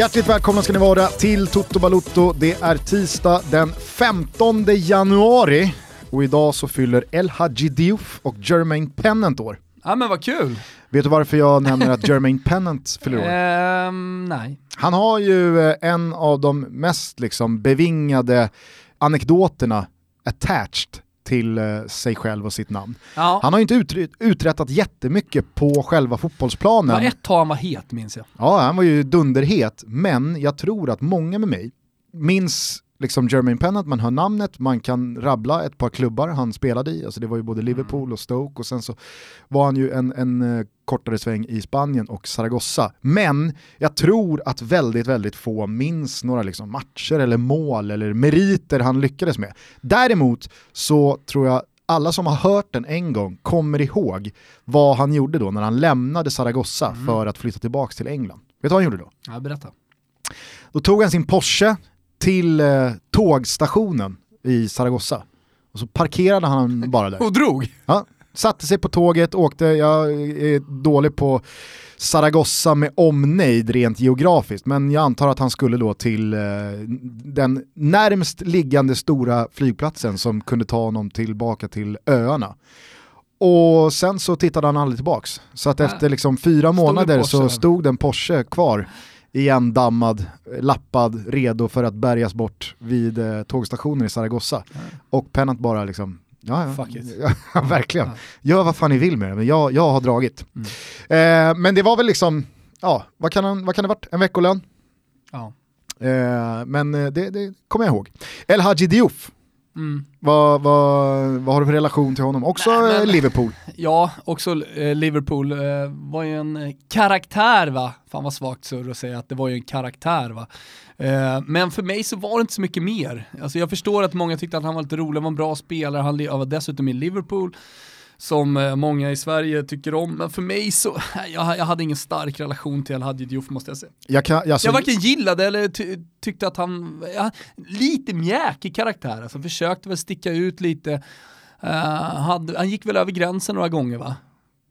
Hjärtligt välkomna ska ni vara till Toto Balutto. Det är tisdag den 15 januari och idag så fyller El Hadji Diouf och Jermaine Pennant år. Ja men vad kul! Vet du varför jag nämner att Jermaine Pennant fyller år? Um, nej. Han har ju eh, en av de mest liksom bevingade anekdoterna attached till eh, sig själv och sitt namn. Ja. Han har ju inte uträttat jättemycket på själva fotbollsplanen. Ja, ett tag han var het minns jag. Ja, han var ju dunderhet, men jag tror att många med mig minns liksom Jermaine Pennant, man hör namnet, man kan rabbla ett par klubbar han spelade i, alltså det var ju både Liverpool och Stoke och sen så var han ju en, en eh, kortare sväng i Spanien och Zaragoza. Men jag tror att väldigt, väldigt få minns några liksom matcher eller mål eller meriter han lyckades med. Däremot så tror jag alla som har hört den en gång kommer ihåg vad han gjorde då när han lämnade Zaragoza mm. för att flytta tillbaka till England. Vet du vad han gjorde då? Ja, berätta. Då tog han sin Porsche till eh, tågstationen i Zaragoza. Och så parkerade han bara där. och drog? Ja, satte sig på tåget, åkte, jag är dålig på Zaragoza med omnejd rent geografiskt, men jag antar att han skulle då till eh, den närmst liggande stora flygplatsen som kunde ta honom tillbaka till öarna. Och sen så tittade han aldrig tillbaks. Så att efter liksom fyra månader så stod den Porsche kvar igendammad, lappad, redo för att bärgas bort vid eh, tågstationen i Zaragoza. Mm. Och Pennant bara liksom, ja, ja. Fuck it. ja verkligen. Ja. Gör vad fan ni vill med det, men jag, jag har dragit. Mm. Eh, men det var väl liksom, ja, vad kan, vad kan det varit? En veckolön? Ja. Eh, men eh, det, det kommer jag ihåg. El Hadji Diouf Mm. Vad, vad, vad har du för relation till honom? Också Nej, men, Liverpool? Ja, också eh, Liverpool. Eh, var ju en eh, karaktär va? Fan vad svagt surr att säga att det var ju en karaktär va. Eh, men för mig så var det inte så mycket mer. Alltså jag förstår att många tyckte att han var lite rolig, var en bra spelare, han var dessutom i Liverpool som eh, många i Sverige tycker om. Men för mig så, jag, jag hade ingen stark relation till Al-Hadji Diouf måste jag säga. Jag, kan, alltså, jag varken gillade eller ty tyckte att han, ja, lite mjäkig karaktär, alltså försökte väl sticka ut lite. Uh, hade, han gick väl över gränsen några gånger va?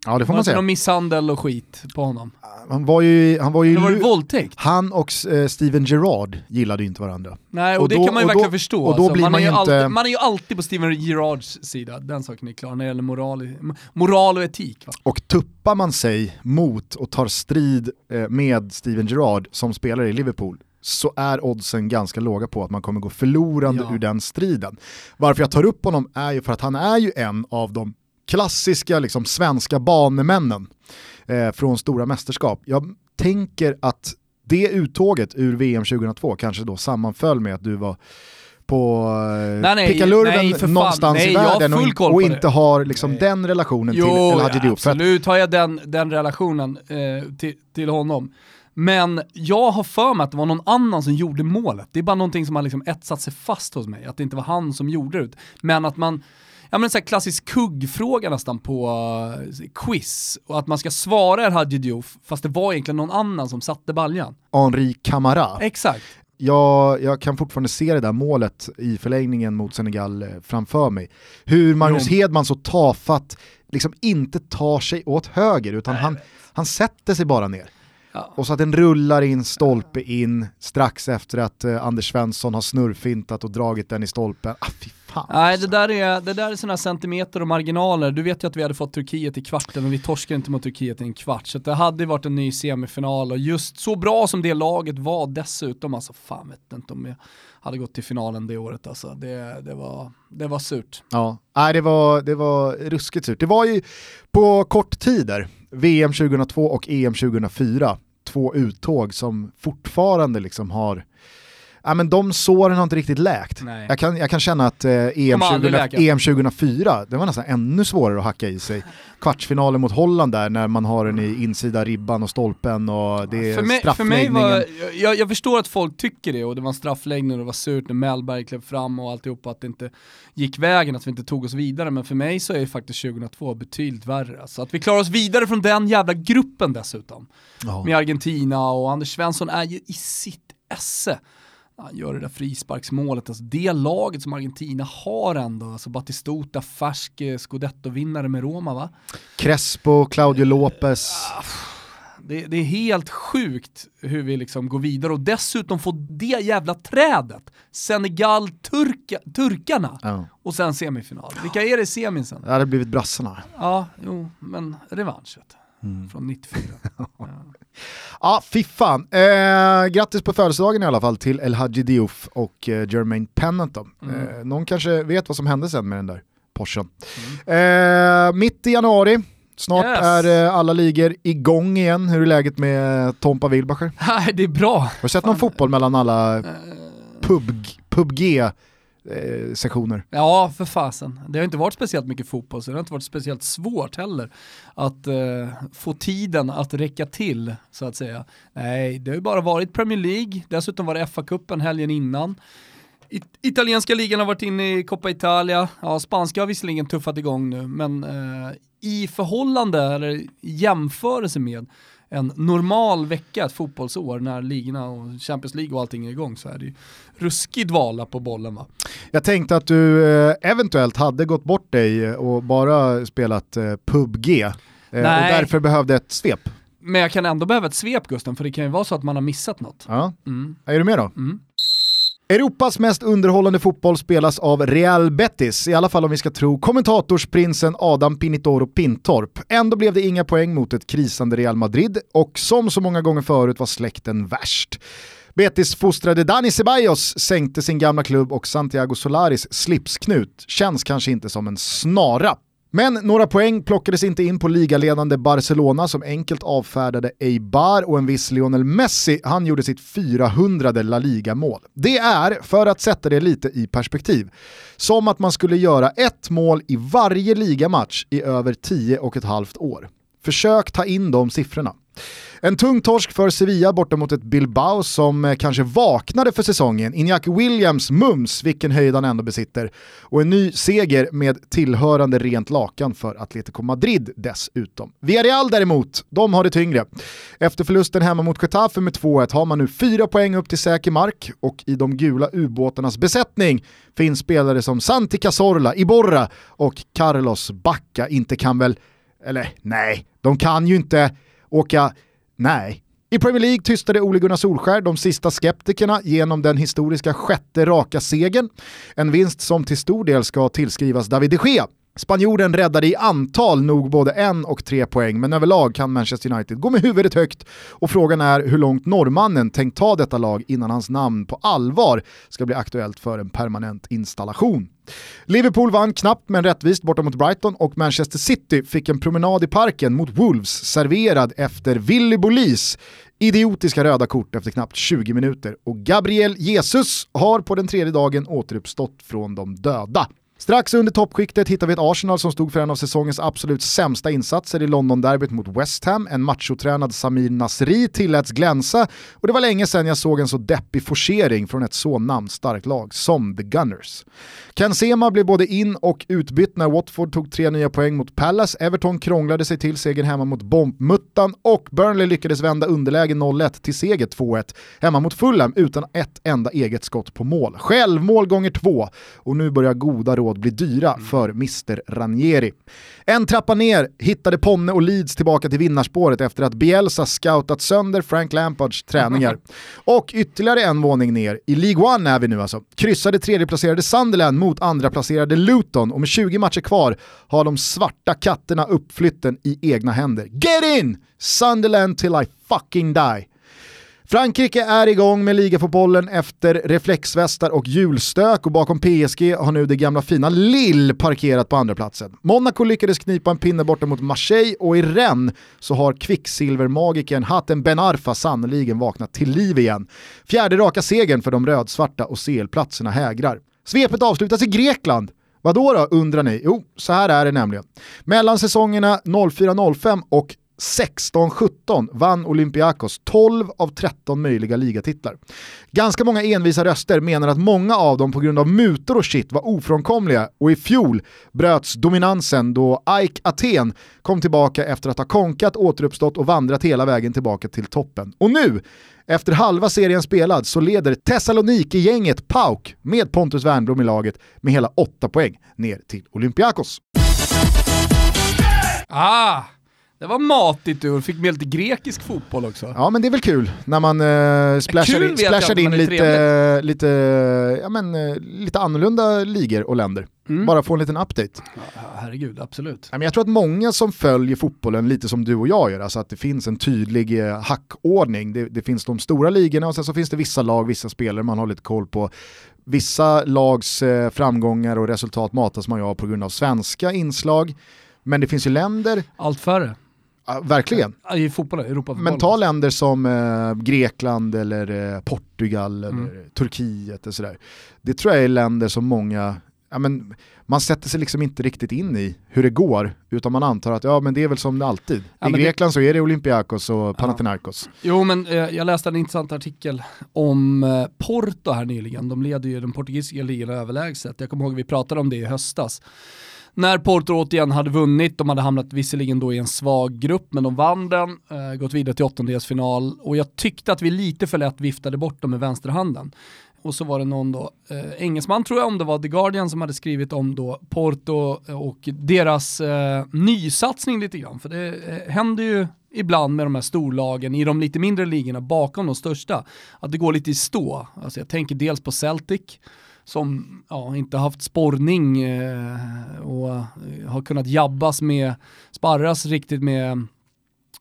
Ja det får man säga. någon misshandel och skit på honom. Han var ju... Han var ju var det våldtäkt? Han och eh, Steven Gerrard gillade ju inte varandra. Nej och, och det då, kan man ju verkligen förstå. Och då alltså, blir man, man, är inte... alltid, man är ju alltid på Steven Gerrards sida, den saken är klar, när det gäller moral, moral och etik. Va? Och tuppar man sig mot och tar strid eh, med Steven Gerrard som spelare i Liverpool så är oddsen ganska låga på att man kommer gå förlorande ja. ur den striden. Varför jag tar upp honom är ju för att han är ju en av de klassiska liksom, svenska banemännen eh, från stora mästerskap. Jag tänker att det uttåget ur VM 2002 kanske då sammanföll med att du var på eh, nej, nej, pickalurven nej, någonstans nej, i världen och, och inte har liksom den relationen jo, till El Hadji Diop. Absolut har jag den, den relationen eh, till, till honom. Men jag har för mig att det var någon annan som gjorde målet. Det är bara någonting som har liksom etsat sig fast hos mig, att det inte var han som gjorde det. Men att man ja men en klassisk kuggfråga nästan på uh, quiz. Och att man ska svara El Hadji Diouf, fast det var egentligen någon annan som satte baljan. Henri Camara. Exakt. Jag, jag kan fortfarande se det där målet i förlängningen mot Senegal eh, framför mig. Hur Magnus jo. Hedman så tafatt liksom inte tar sig åt höger utan han, han sätter sig bara ner. Ja. Och så att den rullar in stolpe in strax efter att eh, Anders Svensson har snurrfintat och dragit den i stolpen. Ah, fy fan, Nej, det där är, det där är sådana centimeter och marginaler. Du vet ju att vi hade fått Turkiet i kvarten och vi torskade inte mot Turkiet i en kvart. Så det hade varit en ny semifinal och just så bra som det laget var dessutom, alltså fan vet inte om jag hade gått till finalen det året alltså. Det, det, var, det var surt. Ja, Nej, det, var, det var ruskigt surt. Det var ju på kort tid där, VM 2002 och EM 2004, två uttåg som fortfarande liksom har ja, men de såren har inte riktigt läkt. Jag kan, jag kan känna att eh, EM, 20, EM 2004, det var nästan ännu svårare att hacka i sig. Kvartsfinalen mot Holland där när man har den i insida ribban och stolpen och det är för mig, för mig var, jag, jag, förstår att folk tycker det och det var en straffläggning och det var surt när Mellberg klev fram och alltihopa att det inte gick vägen, att vi inte tog oss vidare. Men för mig så är faktiskt 2002 betydligt värre. Alltså att vi klarar oss vidare från den jävla gruppen dessutom. Oh. Med Argentina och Anders Svensson är ju i sitt esse han gör det där frisparksmålet. Alltså det laget som Argentina har ändå, alltså Batistuta, färsk eh, scudetto-vinnare med Roma va? Crespo, Claudio Lopez. Det, det, är helt sjukt hur vi liksom går vidare och dessutom får det jävla trädet, Senegal, turka, turkarna ja. och sen semifinal. Vilka är det i semin sen? Det hade blivit brassarna. Ja, jo, men revanschet. Mm. Från 94. ja. Ja, fy fan. Eh, grattis på födelsedagen i alla fall till El Hadji Diouf och eh, Jermaine Pennant. Mm. Eh, någon kanske vet vad som hände sen med den där Porschen. Mm. Eh, mitt i januari, snart yes. är eh, alla ligor igång igen. Hur är läget med Tompa Wilbacher? Nej, det är bra. Har du sett någon fotboll mellan alla eh. pub, PubG eh, sektioner. Ja, för fasen. Det har inte varit speciellt mycket fotboll, så det har inte varit speciellt svårt heller att eh, få tiden att räcka till, så att säga. Nej, det har ju bara varit Premier League, dessutom var det FA-cupen helgen innan. It italienska ligan har varit inne i Coppa Italia, ja, spanska har visserligen tuffat igång nu, men eh, i förhållande, eller jämförelse med en normal vecka, ett fotbollsår, när ligorna och Champions League och allting är igång så är det ju ruskig dvala på bollen va. Jag tänkte att du eh, eventuellt hade gått bort dig och bara spelat eh, PubG eh, och därför behövde ett svep. Men jag kan ändå behöva ett svep Gusten, för det kan ju vara så att man har missat något. Ja. Mm. Är du med då? Mm. Europas mest underhållande fotboll spelas av Real Betis, i alla fall om vi ska tro kommentatorsprinsen Adam Pinitoro Pintorp. Ändå blev det inga poäng mot ett krisande Real Madrid och som så många gånger förut var släkten värst. Betis fostrade Dani Ceballos sänkte sin gamla klubb och Santiago Solaris slipsknut känns kanske inte som en snara. Men några poäng plockades inte in på ligaledande Barcelona som enkelt avfärdade Eibar och en viss Lionel Messi, han gjorde sitt 400 La Liga-mål. Det är, för att sätta det lite i perspektiv, som att man skulle göra ett mål i varje ligamatch i över tio och ett halvt år. Försök ta in de siffrorna. En tung torsk för Sevilla borta mot ett Bilbao som eh, kanske vaknade för säsongen. Iñaki Williams mums, vilken höjd han ändå besitter. Och en ny seger med tillhörande rent lakan för Atletico Madrid dessutom. Villarreal däremot, de har det tyngre. Efter förlusten hemma mot Getafe med 2-1 har man nu fyra poäng upp till säker mark och i de gula ubåtarnas besättning finns spelare som Santi Cazorla, Iborra och Carlos Bacca inte kan väl, eller nej, de kan ju inte åka Nej. I Premier League tystade Ole Gunnar Solskär de sista skeptikerna genom den historiska sjätte raka segern. En vinst som till stor del ska tillskrivas David de Gea. Spanjoren räddade i antal nog både en och tre poäng, men överlag kan Manchester United gå med huvudet högt och frågan är hur långt norrmannen tänkt ta detta lag innan hans namn på allvar ska bli aktuellt för en permanent installation. Liverpool vann knappt men rättvist borta mot Brighton och Manchester City fick en promenad i parken mot Wolves serverad efter Willy Bolis idiotiska röda kort efter knappt 20 minuter och Gabriel Jesus har på den tredje dagen återuppstått från de döda. Strax under toppskiktet hittar vi ett Arsenal som stod för en av säsongens absolut sämsta insatser i Londonderbyt mot West Ham. En machotränad Samir Nasri tilläts glänsa och det var länge sedan jag såg en så deppig forcering från ett så namnstarkt lag som The Gunners. Ken Sema blev både in och utbytt när Watford tog tre nya poäng mot Palace, Everton krånglade sig till segern hemma mot Bombmuttan och Burnley lyckades vända underläge 0-1 till seger 2-1 hemma mot Fulham utan ett enda eget skott på mål. Självmål gånger två och nu börjar goda råd råd bli dyra mm. för Mr Ranieri. En trappa ner hittade Ponne och Leeds tillbaka till vinnarspåret efter att Bielsa scoutat sönder Frank Lampards träningar. Och ytterligare en våning ner, i League One är vi nu alltså, kryssade tredjeplacerade Sunderland mot andra placerade Luton och med 20 matcher kvar har de svarta katterna uppflytten i egna händer. Get in! Sunderland till I fucking die. Frankrike är igång med ligafotbollen efter reflexvästar och julstök och bakom PSG har nu det gamla fina Lille parkerat på andra platsen. Monaco lyckades knipa en pinne borta mot Marseille och i Rennes så har kvicksilvermagikern Hatem Ben Arfa sannoliken vaknat till liv igen. Fjärde raka segern för de rödsvarta och CL-platserna hägrar. Svepet avslutas i Grekland. Vadå då undrar ni? Jo, så här är det nämligen. Mellan säsongerna 04-05 och 16-17 vann Olympiakos 12 av 13 möjliga ligatitlar. Ganska många envisa röster menar att många av dem på grund av mutor och shit var ofrånkomliga och i fjol bröts dominansen då AIK Aten kom tillbaka efter att ha konkat, återuppstått och vandrat hela vägen tillbaka till toppen. Och nu, efter halva serien spelad, så leder Thessaloniki-gänget PAOK med Pontus Wernbloom i laget med hela 8 poäng ner till Olympiakos. Ah! Det var matigt du, fick med lite grekisk fotboll också. Ja men det är väl kul när man uh, splashar, in, splashar in lite, lite, ja, men, eh, lite annorlunda ligor och länder. Mm. Bara få en liten update. Ja, herregud, absolut. Jag tror att många som följer fotbollen lite som du och jag gör, alltså att det finns en tydlig eh, hackordning. Det, det finns de stora ligorna och sen så finns det vissa lag, vissa spelare man har lite koll på. Vissa lags framgångar och resultat matas man ju av på grund av svenska inslag. Men det finns ju länder, Allt färre. Ja, verkligen, Ja, I fotbollen, Europa men ta länder som eh, Grekland eller eh, Portugal eller Mm. Turkiet och sådär. Det tror jag är länder som många, ja, men, man sätter sig liksom inte riktigt in i hur det går, utan man antar att ja, men det är väl som det alltid. Ja, I men det- Grekland så är det Olympiakos och Panathinaikos. Jo men eh, jag läste en intressant artikel om eh, Porto här nyligen. De leder ju den portugisiska ligan överlägset. Jag kommer ihåg vi pratade om det i höstas. När Porto återigen hade vunnit, de hade hamnat visserligen då i en svag grupp, men de vann den, eh, gått vidare till åttondelsfinal och jag tyckte att vi lite för lätt viftade bort dem med vänsterhanden. Och så var det någon då, eh, engelsman tror jag, om det var The Guardian som hade skrivit om då Porto eh, och deras eh, nysatsning lite grann. För det eh, händer ju ibland med de här storlagen i de lite mindre ligorna bakom de största, att det går lite i stå. Alltså jag tänker dels på Celtic, som ja, inte haft sporrning eh, och eh, har kunnat jabbas med, sparras riktigt med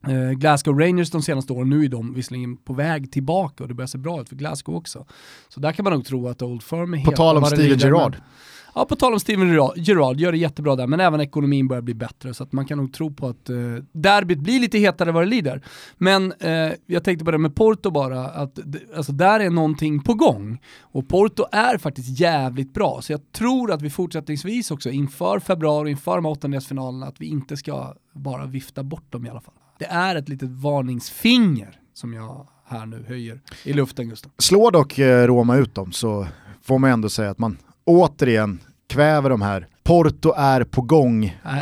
eh, Glasgow Rangers de senaste åren. Nu är de visserligen på väg tillbaka och det börjar se bra ut för Glasgow också. Så där kan man nog tro att Old Firm är På tal om Steven Gerrard. Ja, på tal om Steven Gerrard, gör det jättebra där, men även ekonomin börjar bli bättre, så att man kan nog tro på att eh, derbyt blir lite hetare vad det lider. Men eh, jag tänkte på det med Porto bara, att alltså, där är någonting på gång. Och Porto är faktiskt jävligt bra, så jag tror att vi fortsättningsvis också inför februari, inför de här åttondelsfinalerna, att vi inte ska bara vifta bort dem i alla fall. Det är ett litet varningsfinger som jag här nu höjer i luften Gustav. Slår dock eh, Roma ut dem så får man ändå säga att man återigen kväver de här Porto är på gång Äh,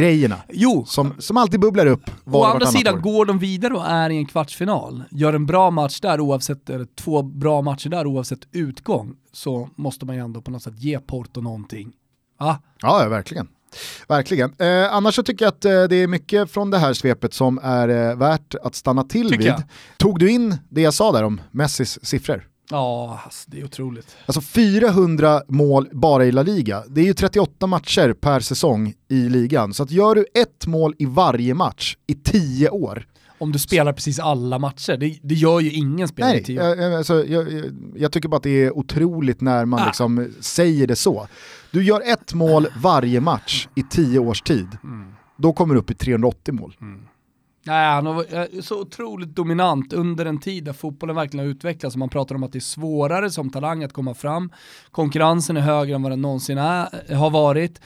eh, jo, som, som alltid bubblar upp var Å andra sidan, år. går de vidare och är i en kvartsfinal, gör en bra match där oavsett, eller två bra matcher där oavsett utgång, så måste man ju ändå på något sätt ge Porto någonting. Ja, Ja, ja verkligen. Verkligen. Eh, annars så tycker jag att eh, det är mycket från det här svepet som är eh, värt att stanna till Tycker vid. jag. Tog du in det jag sa där om Messis siffror? Ja alltså, det är otroligt. Alltså 400 mål bara i La Liga. Det är ju 38 matcher per säsong i ligan. Så att gör du ett mål i varje match i 10 år. Om du spelar precis alla matcher, det, det gör ju ingen spelare i Nej, tio år. jag, alltså, jag, jag, jag tycker bara att det är otroligt när man Ah. liksom säger det så. Du gör ett mål varje match i 10 års tid. Mm. Då kommer du upp i 380 mål. Nej, han har varit eh, så otroligt dominant under en tid där fotbollen verkligen har utvecklats. Man pratar om att det är svårare som talang att komma fram. Konkurrensen är högre än vad den någonsin är, har varit.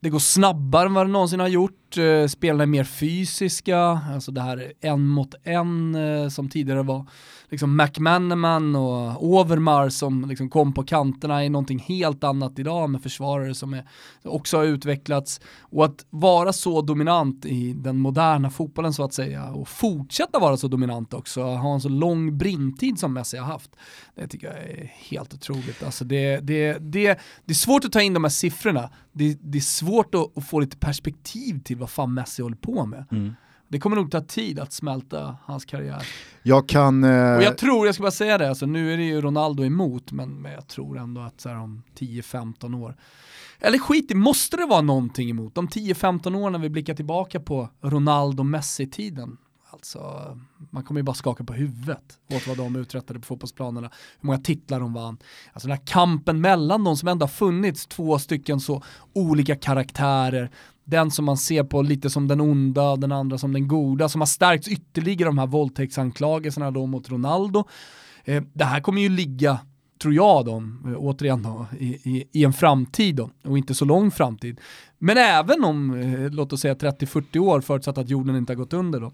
Det går snabbare än vad det någonsin har gjort. Eh, Spelarna är mer fysiska. Alltså det här en mot en eh, som tidigare var liksom McManaman och Overmar som liksom kom på kanterna är någonting helt annat idag med försvarare som är, också har utvecklats. Och att vara så dominant i den moderna fotbollen så att säga och fortsätta vara så dominant också, ha en så lång brintid som Messi har haft. Det tycker jag är helt otroligt. Alltså det, det, det, det är svårt att ta in de här siffrorna. Det, det är svårt att, att få lite perspektiv till vad fan Messi håller på med. Det kommer nog ta tid att smälta hans karriär. Jag kan... Eh, Och jag tror, jag ska bara säga det, alltså, nu är det ju Ronaldo emot, men, men jag tror ändå att så här, om 10-15 år, eller skit i, måste det vara någonting emot? De 10-15 år när vi blickar tillbaka på Ronaldo-Messi-tiden, alltså man kommer ju bara skaka på huvudet åt vad de uträttade på fotbollsplanerna, hur många titlar de vann. Alltså den här kampen mellan dem som ändå har funnits, två stycken så olika karaktärer, den som man ser på lite som den onda den andra som den goda, som har stärkts ytterligare de här våldtäktsanklagelserna då mot Ronaldo. Eh, det här kommer ju ligga, tror jag då, eh, återigen då, i, i, i en framtid då, och inte så lång framtid. Men även om, eh, låt oss säga 30-40 år, förutsatt att jorden inte har gått under då,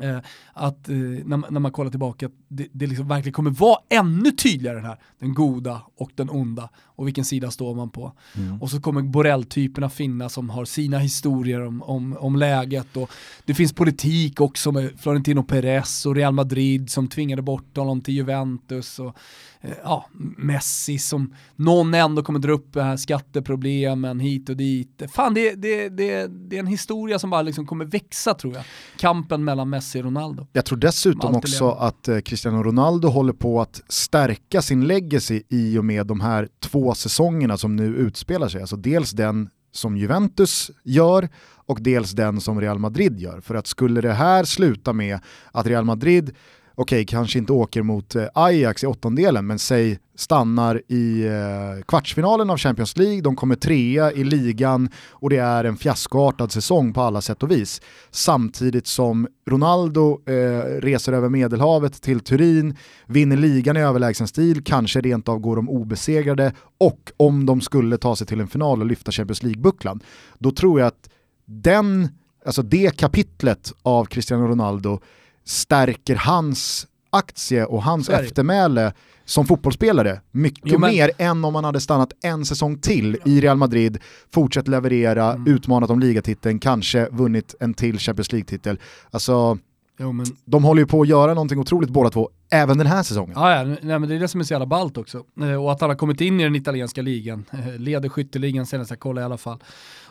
Eh, att eh, när, när man kollar tillbaka, att det, det liksom verkligen kommer vara ännu tydligare den här, den goda och den onda. Och vilken sida står man på. Mm. Och så kommer Borrell-typerna finnas som har sina historier om, om, om läget och det finns politik också med Florentino Perez och Real Madrid som tvingade bort honom till Juventus och Eh, ja, Messi som någon ändå kommer dra upp här skatteproblemen hit och dit. Fan, det, det, det, det är en historia som bara liksom kommer växa tror jag. Kampen mellan Messi och Ronaldo. Jag tror dessutom också lever. att eh, Cristiano Ronaldo håller på att stärka sin legacy i och med de här två säsongerna som nu utspelar sig. Alltså dels den som Juventus gör och dels den som Real Madrid gör. För att skulle det här sluta med att Real Madrid okej, okay, kanske inte åker mot eh, Ajax i åttondelen, men säg stannar i eh, kvartsfinalen av Champions League, de kommer trea i ligan och det är en fiaskoartad säsong på alla sätt och vis. Samtidigt som Ronaldo eh, reser över Medelhavet till Turin, vinner ligan i överlägsen stil, kanske rent av går de obesegrade och om de skulle ta sig till en final och lyfta Champions League-bucklan, då tror jag att den, alltså det kapitlet av Cristiano Ronaldo stärker hans aktie och hans Sverige. eftermäle som fotbollsspelare mycket jo, men... mer än om man hade stannat en säsong till i Real Madrid, fortsatt leverera, mm. utmanat om ligatiteln, kanske vunnit en till Champions League-titel. Alltså, jo, men... de håller ju på att göra någonting otroligt båda två, även den här säsongen. Ja, ja nej, men det är det som är så jävla ballt också. Eh, och att han har kommit in i den italienska ligan, eh, leder skytteligan senast jag kollade i alla fall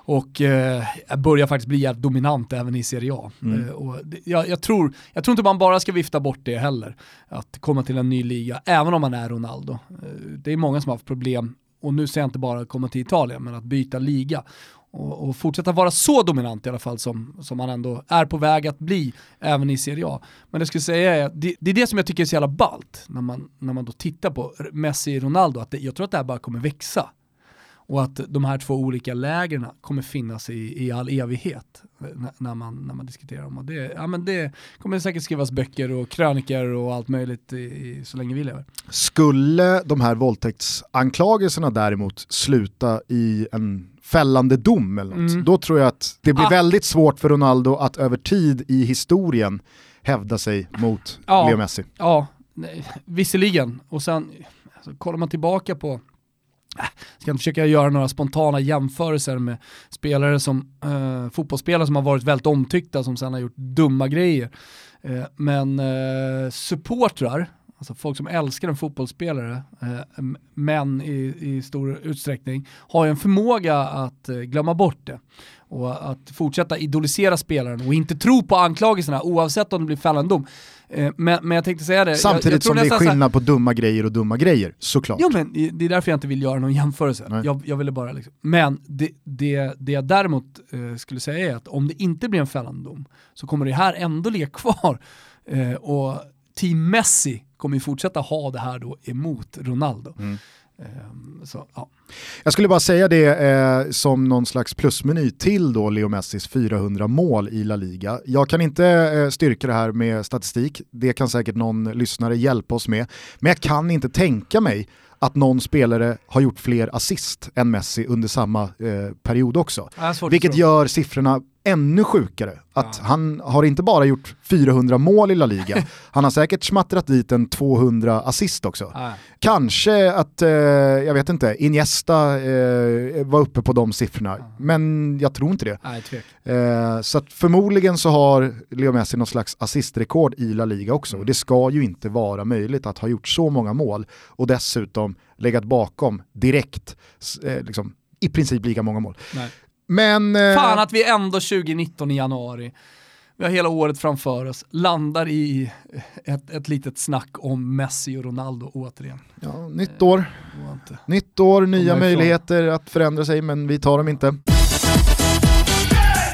och eh, börjar faktiskt bli jävligt dominant även i Serie A. Mm. Eh, och jag, jag, tror, jag tror inte man bara ska vifta bort det heller, att komma till en ny liga, även om man är Ronaldo. Eh, det är många som har haft problem, och nu säger jag inte bara att komma till Italien, men att byta liga och, och, fortsätta vara så dominant i alla fall som, som man ändå är på väg att bli även i Serie A. Men det skulle säga är, det, det är det som jag tycker är så jävla ballt när man, när man då tittar på Messi och Ronaldo, att det, jag tror att det här bara kommer växa. Och att de här två olika lägren kommer finnas i, i all evighet när man, när man diskuterar dem. Och det, ja, men det kommer säkert skrivas böcker och krönikor och allt möjligt i, så länge vi lever. Skulle de här våldtäktsanklagelserna däremot sluta i en fällande dom eller något, mm. då tror jag att det blir ah. väldigt svårt för Ronaldo att över tid i historien hävda sig mot ja, Leo Messi. Ja, nej, visserligen. Och sen, alltså, kollar man tillbaka på jag ska inte försöka göra några spontana jämförelser med spelare som, eh, fotbollsspelare som har varit väldigt omtyckta som sen har gjort dumma grejer. Eh, men eh, supportrar, alltså folk som älskar en fotbollsspelare, eh, män i, i stor utsträckning, har ju en förmåga att eh, glömma bort det och att fortsätta idolisera spelaren och inte tro på anklagelserna oavsett om det blir fällande dom. Eh, men, men, jag tänkte säga det. Samtidigt jag, jag som det är skillnad på dumma grejer och dumma grejer, såklart. Jo men det är därför jag inte vill göra någon jämförelse. Jag, jag, ville bara liksom. Men det, det, det jag däremot eh, skulle säga är att om det inte blir en fällande dom så kommer det här ändå ligga kvar. Eh, och Team Messi kommer ju fortsätta ha det här då emot Ronaldo. Mm. Ehm, så, ja. Jag skulle bara säga det eh, som någon slags plusmeny till då Leo Messis 400 mål i La Liga. Jag kan inte eh, styrka det här med statistik, det kan säkert någon lyssnare hjälpa oss med. Men jag kan inte tänka mig att någon spelare har gjort fler assist än Messi under samma eh, period också. Vilket gör siffrorna ännu sjukare. Att ja. han har inte bara gjort 400 mål i La Liga, han har säkert smattrat dit en 200 assist också. Ja. Kanske att, eh, jag vet inte, Iniesta eh, var uppe på de siffrorna, ja. men jag tror inte det. Eh, så förmodligen så har Leo Messi någon slags assistrekord i La Liga också, mm. och det ska ju inte vara möjligt att ha gjort så många mål och dessutom legat bakom direkt eh, liksom, i princip lika många mål. Nej. Men... Eh... Fan att vi ändå 2019 i januari, vi har hela året framför oss, landar i ett, ett litet snack om Messi och Ronaldo återigen. Ja, nytt år, eh, nytt år, nya möjligheter att förändra sig, men vi tar dem inte.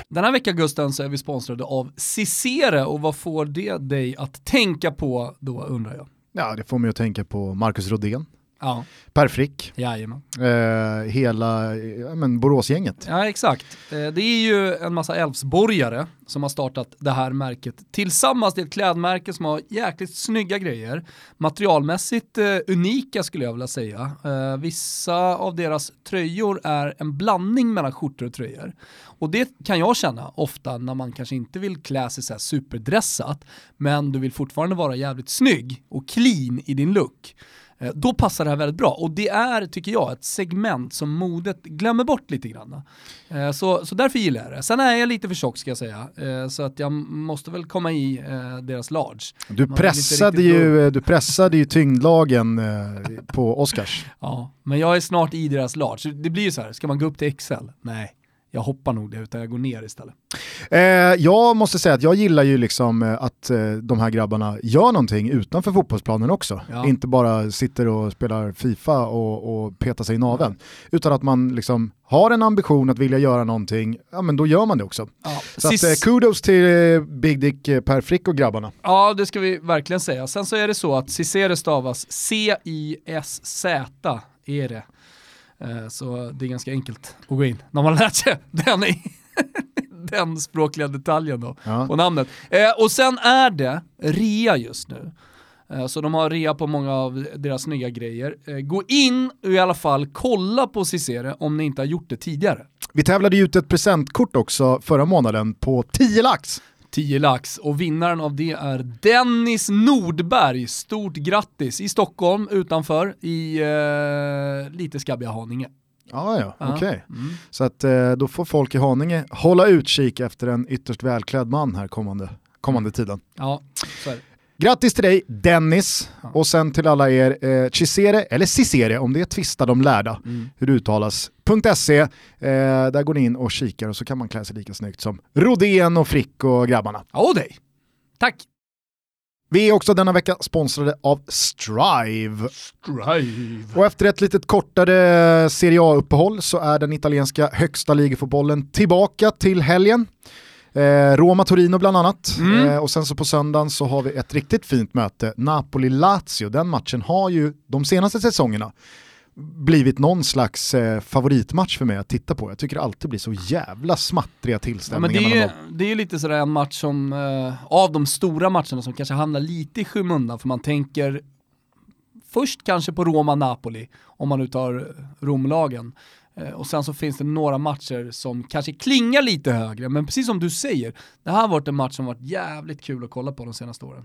Den här veckan Gusten så är vi sponsrade av Cicere och vad får det dig att tänka på då undrar jag? Ja, det får mig att tänka på Marcus Rodén. Ja. Per Frick. Jajamän. Eh, hela ja, men Boråsgänget. Ja exakt. Eh, det är ju en massa Älvsborgare som har startat det här märket tillsammans. Det är ett klädmärke som har jäkligt snygga grejer. Materialmässigt eh, unika skulle jag vilja säga. Eh, vissa av deras tröjor är en blandning mellan skjortor och tröjor. Och det kan jag känna ofta när man kanske inte vill klä sig så här superdressat, men du vill fortfarande vara jävligt snygg och clean i din look. Eh, då passar det här väldigt bra och det är, tycker jag, ett segment som modet glömmer bort lite grann. Eh, så, så därför gillar jag det. Sen är jag lite för tjock ska jag säga, eh, så att jag måste väl komma i deras large. Du pressade, ju, du pressade ju tyngdlagen på Oscars. Ja, men jag är snart i deras large. Det blir ju så här, ska man gå upp till XL? Nej jag hoppar nog det utan jag går ner istället. Eh, jag måste säga att jag gillar ju liksom eh, att eh, de här grabbarna gör någonting utanför fotbollsplanen också. Ja. Inte bara sitter och spelar Fifa och, och petar sig i naveln. Mm. Utan att man liksom har en ambition att vilja göra någonting, ja men då gör man det också. Ja. Så Sis att, eh, kudos till eh, Big Dick eh, Per Frick och grabbarna. Ja det ska vi verkligen säga. Sen så är det så att Cicere stavas C-I-S-Z är det. Eh, så det är ganska enkelt att gå in när man har lärt sig den, den språkliga detaljen då ja. på namnet. Eh, och sen är det rea just nu. Eh, så de har rea på många av deras nya grejer. Gå in och i alla fall kolla på Cicere om ni inte har gjort det tidigare. Vi tävlade ut ett presentkort också förra månaden på 10 lax. 10 lax och vinnaren av det är Dennis Nordberg. Stort grattis i Stockholm utanför i eh, lite skabbiga Haninge. Ah, ja, okej. Okay. Mm. Så att eh, då får folk i Haninge hålla utkik efter en ytterst välklädd man här kommande, kommande tiden. Ja, så är det. Grattis till dig Dennis ja. och sen till alla er eh, Chisere, eller Cicere om det är tvista de lärda, mm. hur det uttalas, .se. Eh, där går ni in och kikar och så kan man klä sig lika snyggt som Rodén och Frick och grabbarna. Ja, dig. Tack. Vi är också denna vecka sponsrade av Strive. Strive. Och efter ett litet kortare Serie A-uppehåll så är den italienska högsta ligafotbollen tillbaka till helgen. Eh, Roma-Torino bland annat. Mm. Eh, och sen så på söndagen så har vi ett riktigt fint möte, Napoli-Lazio. Den matchen har ju de senaste säsongerna blivit någon slags eh, favoritmatch för mig att titta på. Jag tycker det alltid blir så jävla smattriga tillställningar. Ja, det, är, det är lite sådär en match som, eh, av de stora matcherna som kanske hamnar lite i skymundan för man tänker först kanske på Roma-Napoli, om man nu tar Romlagen. Eh, och sen så finns det några matcher som kanske klingar lite högre, men precis som du säger, det här har varit en match som varit jävligt kul att kolla på de senaste åren.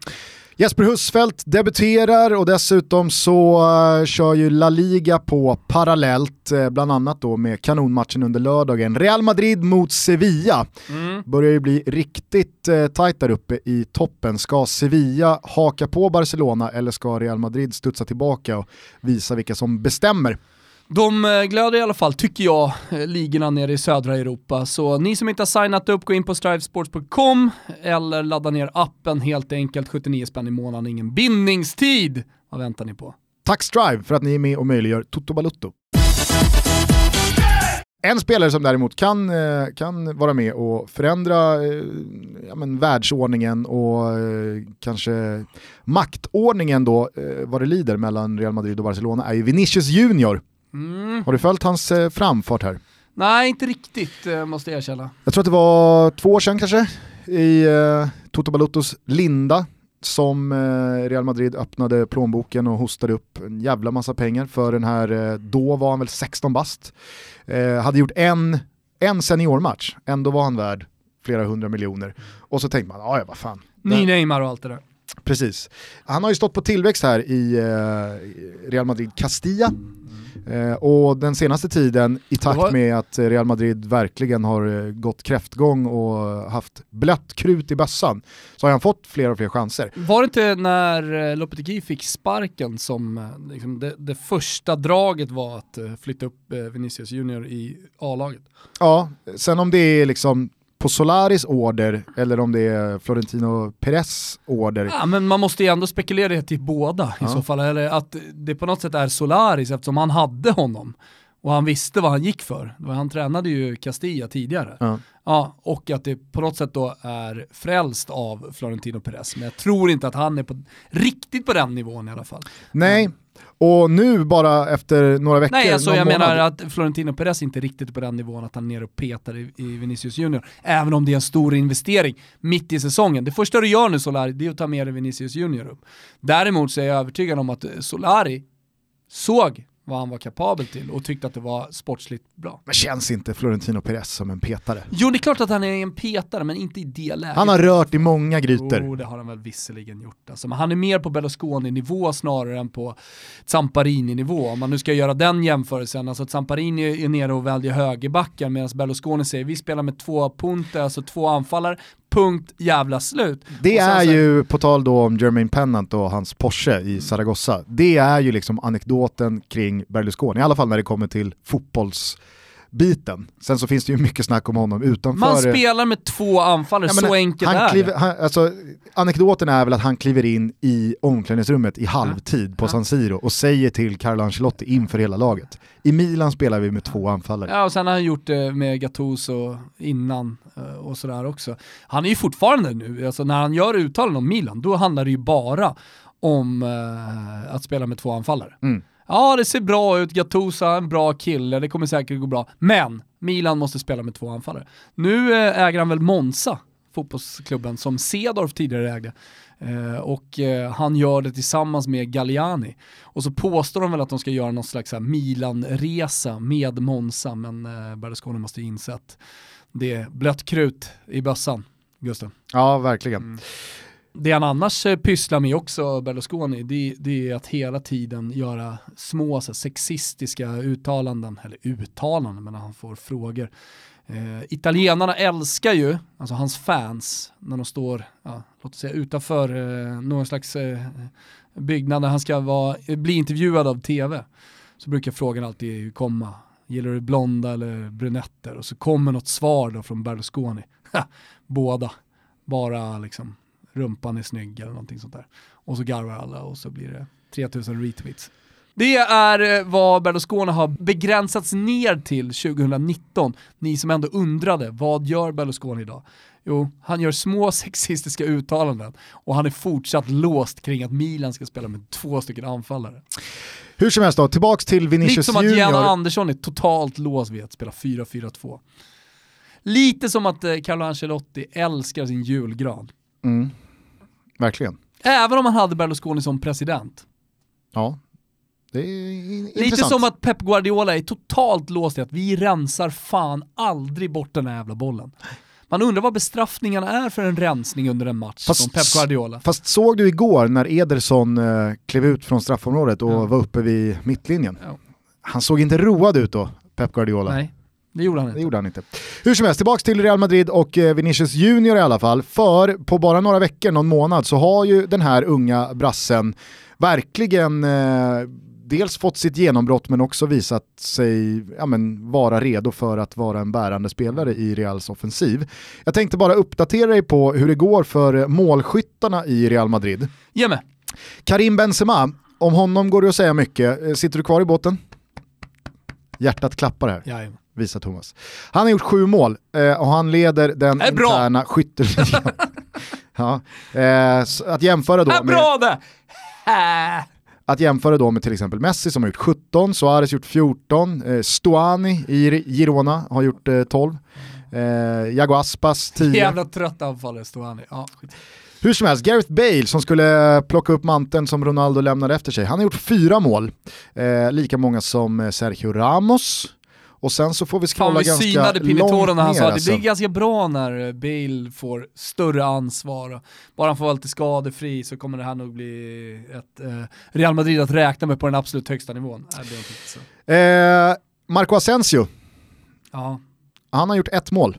Jesper Husfeldt debuterar och dessutom så uh, kör ju La Liga på parallellt, uh, bland annat då med kanonmatchen under lördagen. Real Madrid mot Sevilla. Mm. Börjar ju bli riktigt uh, tajt där uppe i toppen. Ska Sevilla haka på Barcelona eller ska Real Madrid studsa tillbaka och visa vilka som bestämmer? De eh, glöder i alla fall, tycker jag, eh, ligorna nere i södra Europa. Så ni som inte har signat upp, gå in på strivesports.com eller ladda ner appen helt enkelt. 79 spänn i månaden, ingen bindningstid. Vad väntar ni på? Tack Strive för att ni är med och möjliggör Toto Balutto. En spelare som däremot kan, eh, kan vara med och förändra ja, men, världsordningen och kanske maktordningen då vad det lider mellan Real Madrid och Barcelona är ju Vinicius Junior Mm. Har du följt hans eh, framfart här? Nej, inte riktigt eh, måste jag erkänna. Jag tror att det var två år sedan kanske, i eh, Toto Baluttos linda, som eh, Real Madrid öppnade plånboken och hostade upp en jävla massa pengar för den här, eh, då var han väl 16 bast. Hade gjort en, en seniormatch, ändå var han värd flera hundra miljoner. Och så tänkte man, ja vad fan. Ny Neymar och allt det där. Precis. Han har ju stått på tillväxt här i Real Madrid Castilla Eh, och den senaste tiden, i takt var... med att Real Madrid verkligen har eh, gått kräftgång och haft blött krut i bössan, så har han fått fler och fler chanser. Var det inte när eh, Lopetegui fick sparken som eh, liksom, det, det, första draget var att flytta upp Vinicius Junior i A-laget? Ja, sen om det är liksom på Solaris order eller om det är Florentino Perez order. Ja, men man måste ju ändå spekulera till båda ja. i så fall, eller att det på något sätt är Solaris eftersom han hade honom och han visste vad han gick för. Han tränade ju Castilla tidigare. Ja. ja. och att det på något sätt då är frälst av Florentino Perez. Men jag tror inte att han är på, riktigt på den nivån i alla fall. Nej, och nu bara efter några veckor, Nej, alltså jag månad... menar att Florentino Perez inte riktigt är på den nivån att han är nere och petar i, i Vinicius Junior. Även om det är en stor investering mitt i säsongen. Det första du gör nu Solari, det är att ta med dig Vinicius Junior upp. Däremot så är jag övertygad om att Solari såg vad han var kapabel till och tyckte att det var sportsligt bra. Men känns inte Florentino Perez som en petare? Jo det är klart att han är en petare men inte i det läget. Han har rört i många grytor. Jo det har han väl visserligen gjort. Alltså, men han är mer på Berlusconi-nivå snarare än på Zamparini-nivå. Om man nu ska göra den jämförelsen. Alltså Zamparini är nere och väljer högerbackar medan Berlusconi säger vi spelar med två punter, alltså två anfallare, punkt jävla slut. Det sen är ju, på tal då om Jermaine Pennant och hans Porsche i Zaragoza, det är ju liksom anekdoten kring Berlusconi, i alla fall när det kommer till fotbollsbiten. Sen så finns det ju mycket snack om honom utanför... Man spelar med två anfallare, Ja, så enkelt han är kliver, det. han, alltså, Anekdoten är väl att han kliver in i omklädningsrummet i halvtid på Ja. San Siro och säger till Carlo Ancelotti inför hela laget. I Milan spelar vi med två anfallare. Ja, och sen har han gjort det med Gattuso innan eh, och sådär också. Han är ju fortfarande nu, alltså när han gör uttalanden om Milan, då handlar det ju bara om eh, att spela med två anfallare. Mm. Ja, det ser bra ut, Gattuso är en bra kille, det kommer säkert gå bra. Men Milan måste spela med två anfallare. Nu eh, äger han väl Monza, fotbollsklubben som Cedorf tidigare ägde. Eh, och eh, han gör det tillsammans med Galliani. Och så påstår de väl att de ska göra någon slags Milan-resa med Monza, men eh, Berlusconi måste inse att det är blött krut i bössan, Gustav. Ja, verkligen. Mm. Det han annars eh, pysslar med också, Berlusconi, det, det är att hela tiden göra små så här, sexistiska uttalanden, eller uttalanden, men han får frågor. Eh, italienarna älskar ju, alltså hans fans, när de står, ja, låt oss säga utanför eh, någon slags eh, byggnad där han ska vara, eh, bli intervjuad av tv. Så brukar frågan alltid komma, gillar du blonda eller brunetter? Och så kommer något svar då från Berlusconi. Ha, Båda, bara liksom rumpan är snygg eller någonting sånt där. Och så garvar alla och så blir det 3000 retweets. Det är eh, vad Berlusconi har begränsats ner till 2019. Ni som ändå undrade, vad gör Berlusconi idag? Jo, han gör små sexistiska uttalanden och han är fortsatt låst kring att Milan ska spela med två stycken anfallare. Hur som helst då, tillbaks till Lite Vinicius som att Junior. Andersson är totalt låst vid att spela 4-4-2. Lite som att eh, Carlo Ancelotti älskar sin julgran. Mm. Verkligen. Även om han hade Berlusconi som president. Ja. Det är in- Lite intressant. som att Pep Guardiola är totalt låst i att vi rensar fan aldrig bort den här jävla bollen. Man undrar vad bestraffningarna är för en rensning under en match Fast- från Pep Guardiola. Fast såg du igår när Ederson eh, klev ut från straffområdet och Ja. var uppe vid mittlinjen? Ja. Han såg inte road ut då, Pep Guardiola. Nej, det gjorde han Det inte. gjorde han inte. Hur som helst, tillbaks till Real Madrid och eh, Vinicius Junior i alla fall. För på bara några veckor, någon månad, så har ju den här unga brassen verkligen eh, dels fått sitt genombrott men också visat sig ja, men, vara redo för att vara en bärande spelare i Reals offensiv. Jag tänkte bara uppdatera dig på hur det går för målskyttarna i Real Madrid. Ge mig. Karim Benzema, om honom går det att säga mycket. Eh, Sitter du kvar i båten? Hjärtat klappar här Jajamän. Visar Thomas. Han har gjort sju mål eh, och han leder den Det är bra. interna skytteligan. ja. eh, att, jämföra då Äh, med, bra det! Att jämföra då med till exempel Messi som har gjort 17, Suarez gjort 14, eh, Stuani i Girona har gjort eh, 12, eh, Jago Aspas 10. Jävla trött anfallare stod han i. Ja. Hur som helst, Gareth Bale som skulle plocka upp manteln som Ronaldo lämnade efter sig, han har gjort fyra mål. Eh, lika många som eh, Sergio Ramos. Och sen så får vi Fan scrolla vi ganska synade Pinotoro långt när han ner sa att det alltså. blir ganska bra när eh, Bale får större ansvar. Bara han får vara lite skadefri så kommer det här nog bli ett eh, Real Madrid att räkna med på den absolut högsta nivån. Så. Eh, Marco Asensio, Ja, han har gjort ett mål.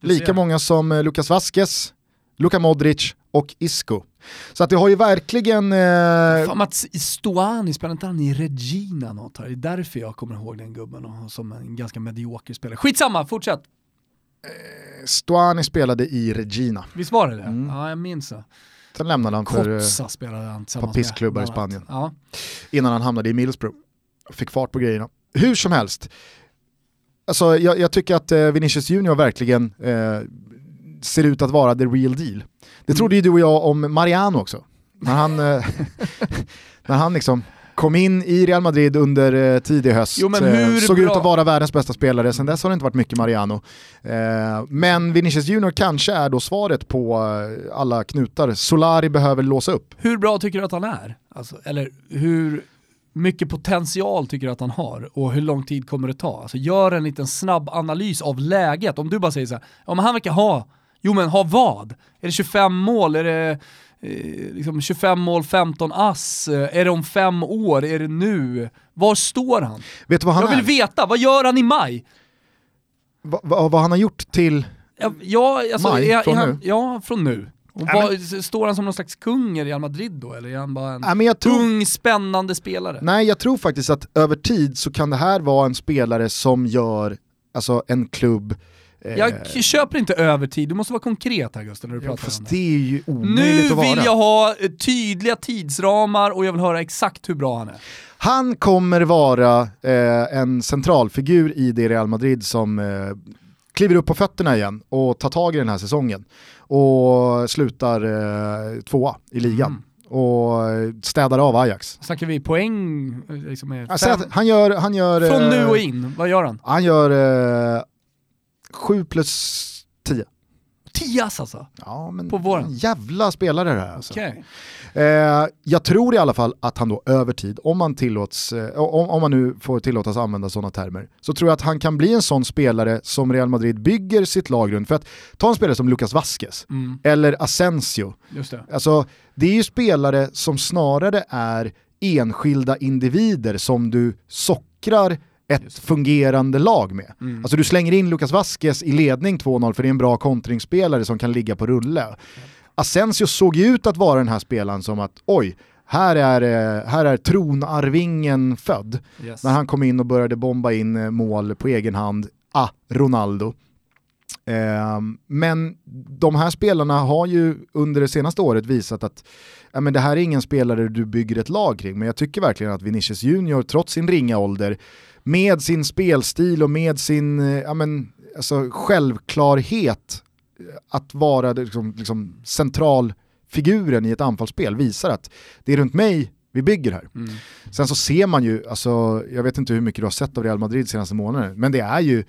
Lika många som eh, Lucas Vasquez, Luka Modric och Isco. Så att det har ju verkligen... Eh, Fan Mats Stuani, spelar inte han i Regina något här? Det är därför jag kommer ihåg den gubben och, som en ganska medioker spelare. Skitsamma, fortsätt! Stuani spelade i Regina. Visst var det det? Mm. Ja, jag minns det. Sen lämnade han för, eh, spelade han tillsammans par pissklubbar med. i. Spanien. Ja. innan han hamnade i Middlesbrough. Fick fart på grejerna. Hur som helst, alltså, jag, jag tycker att eh, Vinicius Junior verkligen eh, ser ut att vara the real deal. Det Mm. trodde ju du och jag om Mariano också. När han, eh, när han liksom kom in i Real Madrid under eh, tidig höst, Jo, men eh, såg bra- ut att vara världens bästa spelare, sen dess har det inte varit mycket Mariano. Men Vinicius Junior kanske är då svaret på alla knutar Solari behöver låsa upp. Hur bra tycker du att han är? Alltså, eller hur mycket potential tycker du att han har och hur lång tid kommer det ta? Alltså gör en liten snabb analys av läget. Om du bara säger så här, ja men han verkar ha, jo men ha vad? Är det 25 mål? Är det eh, liksom 25 mål, 15 ass? Eh, Är det om fem år? Är det nu? Var står han? Vet du vad han Jag vill är? veta, vad gör han i maj? Va, va, vad han har gjort till... Ja, Ja, alltså, Maj, är, från är han, nu? Ja, från nu. Vad, Står han som någon slags kung i Real Madrid då, eller är han bara en Nej, tror, ung, spännande spelare? nej, jag tror faktiskt att över tid så kan det här vara en spelare som gör alltså, en klubb... eh, Jag köper inte övertid, du måste vara konkret här Gustav när du ja, pratar om det. det är ju omöjligt Nu att vara. vill jag ha eh, tydliga tidsramar och jag vill höra exakt hur bra han är. Han kommer vara eh, en centralfigur i det Real Madrid som eh, kliver upp på fötterna igen och tar tag i den här säsongen. Och slutar eh, tvåa i ligan. Mm. Och städar av Ajax. Snackar vi poäng? eh, Liksom att han gör... Han gör från nu och in, vad gör han? Han gör eh, 7 plus 10. Tias alltså? Ja men På våren? en jävla spelare det här alltså. Okej. Eh, jag tror i alla fall att han då över tid, om man, tillåts, eh, om, om man nu får tillåtas använda sådana termer, så tror jag att han kan bli en sån spelare som Real Madrid bygger sitt lag runt. För att ta en spelare som Lucas Vasquez, Mm, eller Asensio, just det. alltså det är ju spelare som snarare är enskilda individer som du sockrar ett fungerande lag med. Mm. Alltså du slänger in Lucas Vasquez i ledning 2-0 för det är en bra kontringsspelare som kan ligga på rulle. Asensio såg ju ut att vara den här spelaren som att oj, här är, eh, här är tronarvingen född. yes. När han kom in och började bomba in eh, mål på egen hand, ah, Ronaldo. Ehm, men de här spelarna har ju under det senaste året visat att ja, men det här är ingen spelare du bygger ett lag kring, men jag tycker verkligen att Vinicius Junior, trots sin ringa ålder, med sin spelstil och med sin eh, ja, men, alltså, självklarhet eh, att vara liksom, liksom, centralfiguren i ett anfallsspel visar att det är runt mig vi bygger här. Mm. Sen så ser man ju, alltså, jag vet inte hur mycket du har sett av Real Madrid senaste månaden, men det är ju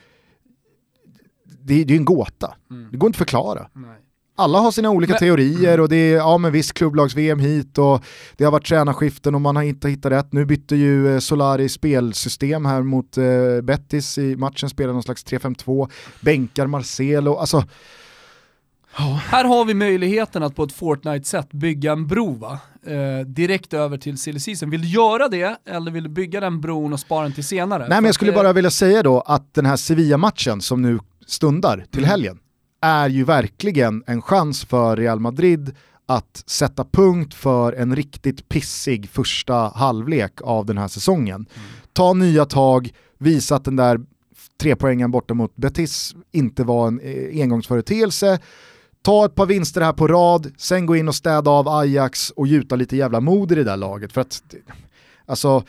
det är det är en gåta. Mm. Det går inte att förklara. Nej. Alla har sina olika Men- teorier och det är, ja men visst klubblags-VM hit och det har varit tränarskiften och man har inte hittat rätt. Nu bytte ju eh, Solari spelsystem här mot eh, Betis i matchen, spelar någon slags 3-5-2, bänkar Marcelo, alltså Här har vi möjligheten att på ett Fortnite-sätt bygga en bro va? Eh, direkt över till silly season. Vill du göra det eller vill du bygga den bron och spara den till senare? Nej men jag skulle bara vilja säga då att den här Sevilla-matchen som nu stundar till Mm. helgen är ju verkligen en chans för Real Madrid att sätta punkt för en riktigt pissig första halvlek av den här säsongen. Ta nya tag, visa att den där trepoängen borta mot Betis inte var en eh, engångsföreteelse. Ta ett par vinster här på rad, sen gå in och städa av Ajax och gjuta lite jävla mod i det där laget. För att, alltså,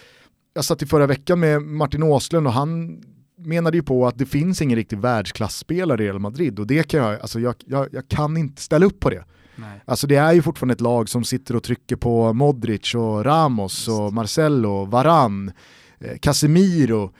jag satt i förra veckan med Martin Åslund och han menade ju på att det finns ingen riktig världsklasspelare i Real Madrid och det kan jag, alltså jag, jag, jag kan inte ställa upp på det. Nej. Alltså det är ju fortfarande ett lag som sitter och trycker på Modric och Ramos och Marcelo, Varan, eh, Casemiro.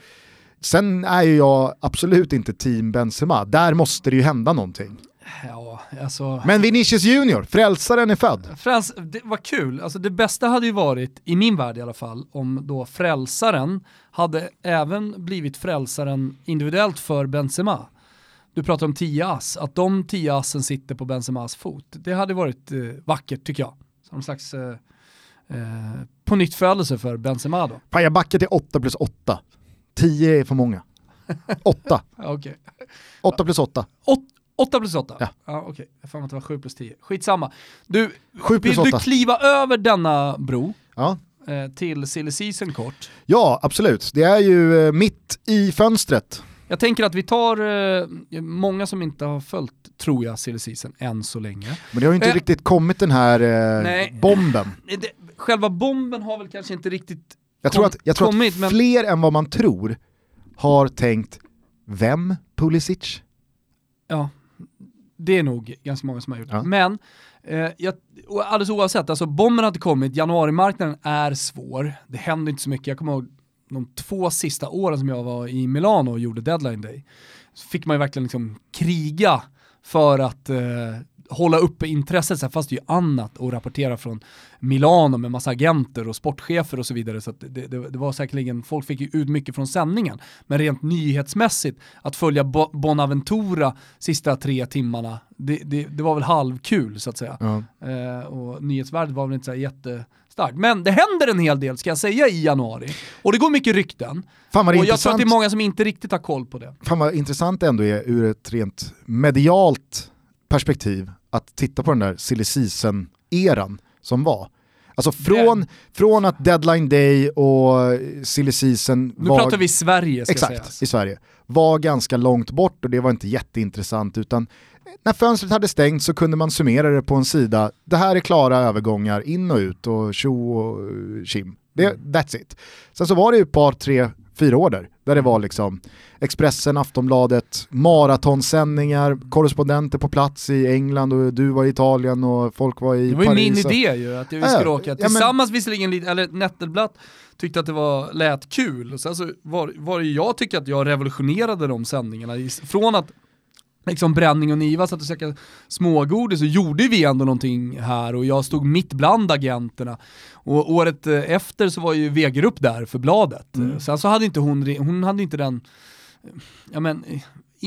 Sen är ju jag absolut inte team Benzema, där måste det ju hända någonting. Ja, alltså... Men Vinicius Junior, frälsaren är född. Fräls, det var kul, alltså det bästa hade ju varit, i min värld i alla fall, om då frälsaren hade även blivit frälsaren individuellt för Benzema. Du pratar om 10 ass, att de 10 assen sitter på Benzemas fot. Det hade varit eh, vackert tycker jag. Som en slags eh, eh, på nytt för Benzema då. Fan jag backar till 8 plus 8. 10 är för många. 8. Ja, Okej. 8 plus 8. 8 plus 8? Ja. ja Okej, jag fan att det var 7 plus 10. Skitsamma. Du, 7 plus vill du 8. kliva över denna bro Ja. eh, till silly season kort? ja, absolut. Det är ju eh, mitt i fönstret. Jag tänker att vi tar eh, många som inte har följt, tror jag, silly season än så länge. Men det har ju inte Eh. riktigt kommit den här eh, Nej. bomben. Det, själva bomben har väl kanske inte riktigt Jag tror kom- att, jag tror kommit, att men- fler än vad man tror har tänkt, vem Pulisic? Ja, det är nog ganska många som har gjort. Ja. Men, eh, jag, alldeles oavsett, alltså bomben har inte kommit, januarimarknaden är svår, det händer inte så mycket. Jag kommer ihåg de två sista åren som jag var i Milano och gjorde deadline day, så fick man ju verkligen liksom kriga för att eh, hålla uppe intresset, sen fanns det ju annat att rapportera från Milano med massa agenter och sportchefer och så vidare. Så det, det, det, var säkerligen, folk fick ju ut mycket från sändningen. Men rent nyhetsmässigt, att följa Bo Bonaventura sista tre timmarna, det, det, var väl halvkul så att säga. Ja. Eh, och nyhetsvärdet var väl inte så här jättestarkt. Men det händer en hel del ska jag säga i januari. Och det går mycket rykten. Och jag tror intressant. att det är många som inte riktigt har koll på det. Fan vad intressant det ändå är ur ett rent medialt perspektiv att titta på den där silly season-eran som var. Alltså från, från att deadline day och silly season Nu var... pratar vi Sverige ska Exakt, sägas. i Sverige. Var ganska långt bort och det var inte jätteintressant utan när fönstret hade stängt så kunde man summera det på en sida. Det här är klara övergångar in och ut och tjo och tjim. Det, that's it. Sen så var det ju ett par, tre, fyra år där, där det var liksom Expressen, Aftonbladet, maratonsändningar, korrespondenter på plats i England och du var i Italien och folk var i Det var ju Paris. min idé ju, att vi skulle ja, åka ja, men- tillsammans visserligen, eller Nettelblatt tyckte att det var, lät kul, och sen så var, var det jag tycker att jag revolutionerade de sändningarna. Från att liksom Bränning och Niva satt och käkade smågodis så gjorde vi ändå någonting här och jag stod mitt bland agenterna. Och året eh, efter så var ju Wegerup där för bladet. Mm. Sen så hade inte hon, hon hade inte den, ja men eh,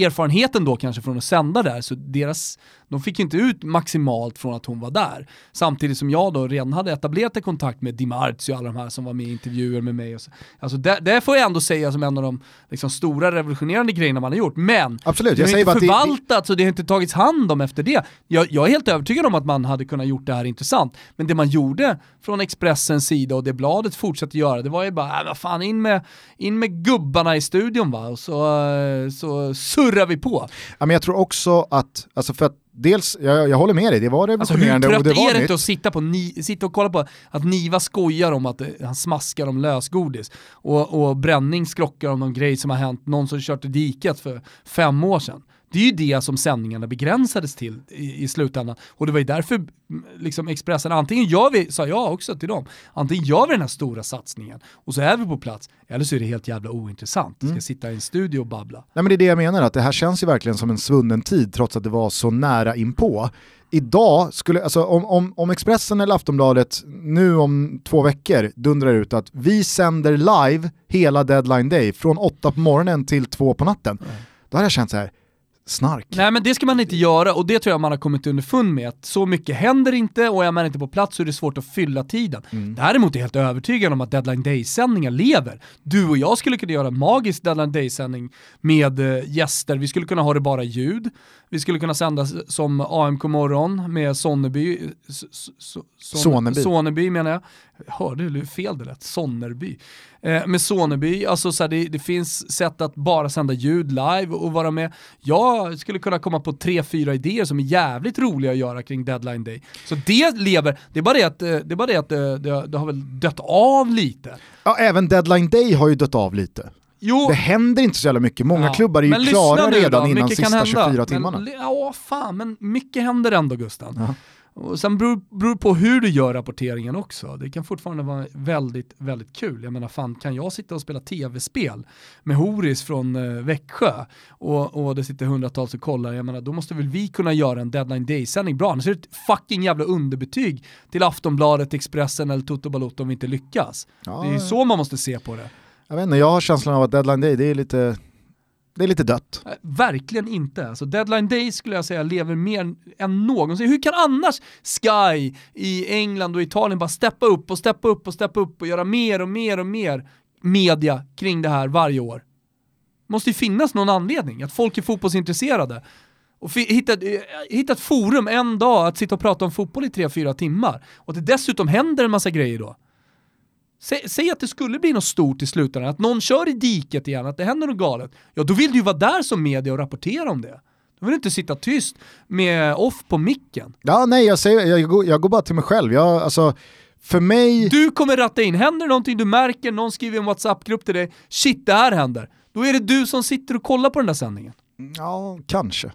erfarenheten då kanske från att sända där, så deras, de fick inte ut maximalt från att hon var där. Samtidigt som jag då redan hade etablerat en kontakt med Di Marzio och alla de här som var med i intervjuer med mig. Och så. Alltså det, det får jag ändå säga som en av de liksom, stora revolutionerande grejerna man har gjort. Men Absolut, det har inte att det, förvaltats och det har inte tagits hand om efter det. Jag, jag är helt övertygad om att man hade kunnat gjort det här intressant. Men det man gjorde från Expressens sida och det bladet fortsatte göra, det var ju bara, äh, vad fan, in med, in med gubbarna i studion va, och så, eh, så surrar vi på. ja, men jag tror också att, alltså för att dels, jag, jag håller med dig, det var Alltså hur revolutionerande och trött det var är det inte att sitta, på ni, sitta och kolla på att Niva skojar om att eh, han smaskar om lösgodis och, och Bränning skrockar om någon grej som har hänt, någon som kört i diket för fem år sedan. Det är ju det som sändningarna begränsades till i, i slutändan. Och det var ju därför mm, liksom Expressen, antingen gör vi, sa jag också till dem, antingen gör vi den här stora satsningen och så är vi på plats, eller så är det helt jävla ointressant. Vi ska Mm. sitta i en studio och babbla. Nej men det är det jag menar, att det här känns ju verkligen som en svunnen tid trots att det var så nära inpå. Idag, skulle, alltså, om, om, om Expressen eller Aftonbladet nu om två veckor dundrar ut att vi sänder live hela deadline day från åtta på morgonen till två på natten, då hade jag känt så här, snark. Nej men det ska man inte göra och det tror jag man har kommit underfund med att så mycket händer inte och är man inte på plats så är det svårt att fylla tiden. Däremot är jag helt övertygad om att Deadline Day-sändningar lever. Du och jag skulle kunna göra en magisk Deadline Day-sändning med eh, gäster, vi skulle kunna ha det bara ljud, vi skulle kunna sända som AMK morgon med Sonneby, Soneby. Soneby menar jag. Hörde hur fel det lät, Sonnerby. Eh, med Soneby, alltså så här, det, det finns sätt att bara sända ljud live och vara med. Jag skulle kunna komma på tre, fyra idéer som är jävligt roliga att göra kring deadline day. Så det lever, det är bara det att, eh, det, är bara det, att eh, det, det har väl dött av lite. Ja, även deadline day har ju dött av lite. Jo, Det händer inte så jävla mycket, många Ja, klubbar är ju men klara redan då, innan mycket sista hända. 24 Men timmarna. li- Ja, fan, men mycket händer ändå Gusten. Ja. Och sen beror, beror på hur du gör rapporteringen också. Det kan fortfarande vara väldigt, väldigt kul. Jag menar, fan kan jag sitta och spela tv-spel med Horis från eh, Växjö och, och det sitter hundratals och kollar, jag menar, då måste väl vi kunna göra en deadline day-sändning bra. Annars är det ett fucking jävla underbetyg till Aftonbladet, Expressen eller Toto Balotto om vi inte lyckas. Ja, Det är ju så man måste se på det. Jag vet inte, jag har känslan av att deadline day, det är lite, det är lite dött. Eh, verkligen inte. Alltså deadline day skulle jag säga lever mer än någonsin. Hur kan annars Sky i England och Italien bara steppa upp och steppa upp och steppa upp och göra mer och mer och mer media kring det här varje år? måste ju finnas någon anledning, att folk är fotbollsintresserade. Och hitta, eh, hitta ett forum en dag att sitta och prata om fotboll i tre fyra timmar. Och att det dessutom händer en massa grejer då. Säg, säg att det skulle bli något stort i slutändan, att någon kör i diket igen, att det händer något galet. Ja, då vill du ju vara där som media och rapportera om det. Du vill inte sitta tyst med off på micken. Ja, nej, jag, säger, jag, går, jag går bara till mig själv. Jag, alltså, för mig... Du kommer ratta in, händer någonting du märker, någon skriver i en WhatsApp-grupp till dig, shit det här händer. Då är det du som sitter och kollar på den där sändningen. Ja, kanske.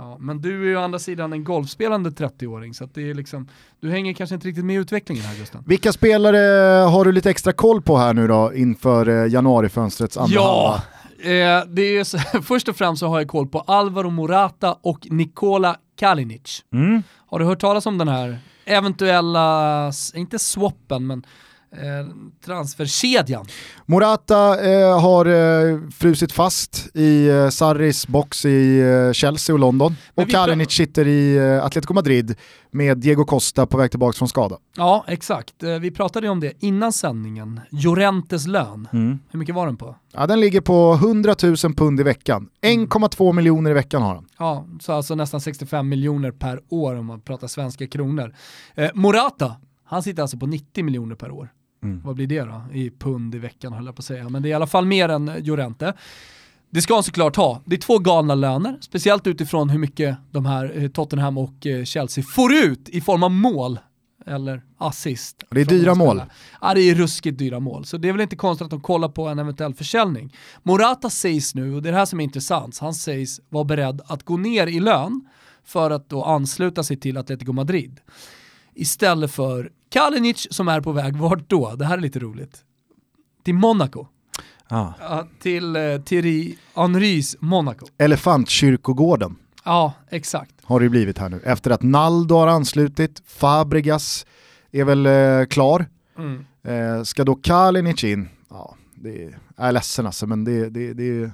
Ja, men du är ju å andra sidan en golfspelande 30-åring, så det är liksom, du hänger kanske inte riktigt med i utvecklingen här Gusten. Vilka spelare har du lite extra koll på här nu då inför eh, januarifönstrets andra Ja, halva? eh, det är så, först och främst så har jag koll på Alvaro Morata och Nicola Kalinic. Mm. Har du hört talas om den här eventuella, inte swappen, men eh, transferkedjan? Morata eh, har eh, frusit fast i eh, Sarris box i eh, Chelsea och London. Men Och Kalinic sitter i eh, Atletico Madrid med Diego Costa på väg tillbaka från skada. Ja, exakt. Eh, vi pratade ju om det innan sändningen. Jorentes lön. Hur mycket var den på? Ja, den ligger på 100 000 pund i veckan. 1,2 miljoner i veckan har han. Ja, så alltså nästan 65 miljoner per år om man pratar svenska kronor. Eh, Morata, han sitter alltså på 90 miljoner per år. Mm. Vad blir det då? I pund i veckan höll jag på att säga. Men det är i alla fall mer än Jorente. Det ska han såklart ha. Det är två galna löner, speciellt utifrån hur mycket de här eh, Tottenham och eh, Chelsea får ut i form av mål eller assist. Och det är dyra mål. Ja, det är ruskigt dyra mål. Så det är väl inte konstigt att de kollar på en eventuell försäljning. Morata sägs nu, och det är det här som är intressant, han sägs vara beredd att gå ner i lön för att då ansluta sig till Atletico Madrid. Istället för Kalinic som är på väg, vart då? Det här är lite roligt. Till Monaco. Ah. Ja, till eh, Thierry Henrys Monaco. Elefantkyrkogården Ja, exakt. har det blivit här nu. Efter att Naldo har anslutit, Fabregas är väl eh, klar. Mm. Eh, ska då Kalinic in? Ja, det är, jag är ledsen alltså, men det, det, det, är,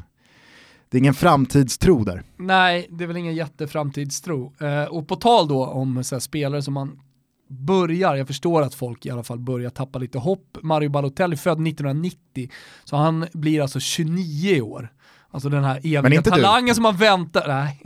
det är ingen framtidstro där. Nej, det är väl ingen jätteframtidstro. Eh, och på tal då om så här, spelare som man börjar, jag förstår att folk i alla fall börjar tappa lite hopp. Mario Balotelli född 1990, så han blir alltså 29 i år. Alltså den här eviga inte du. talangen som man väntar, nej,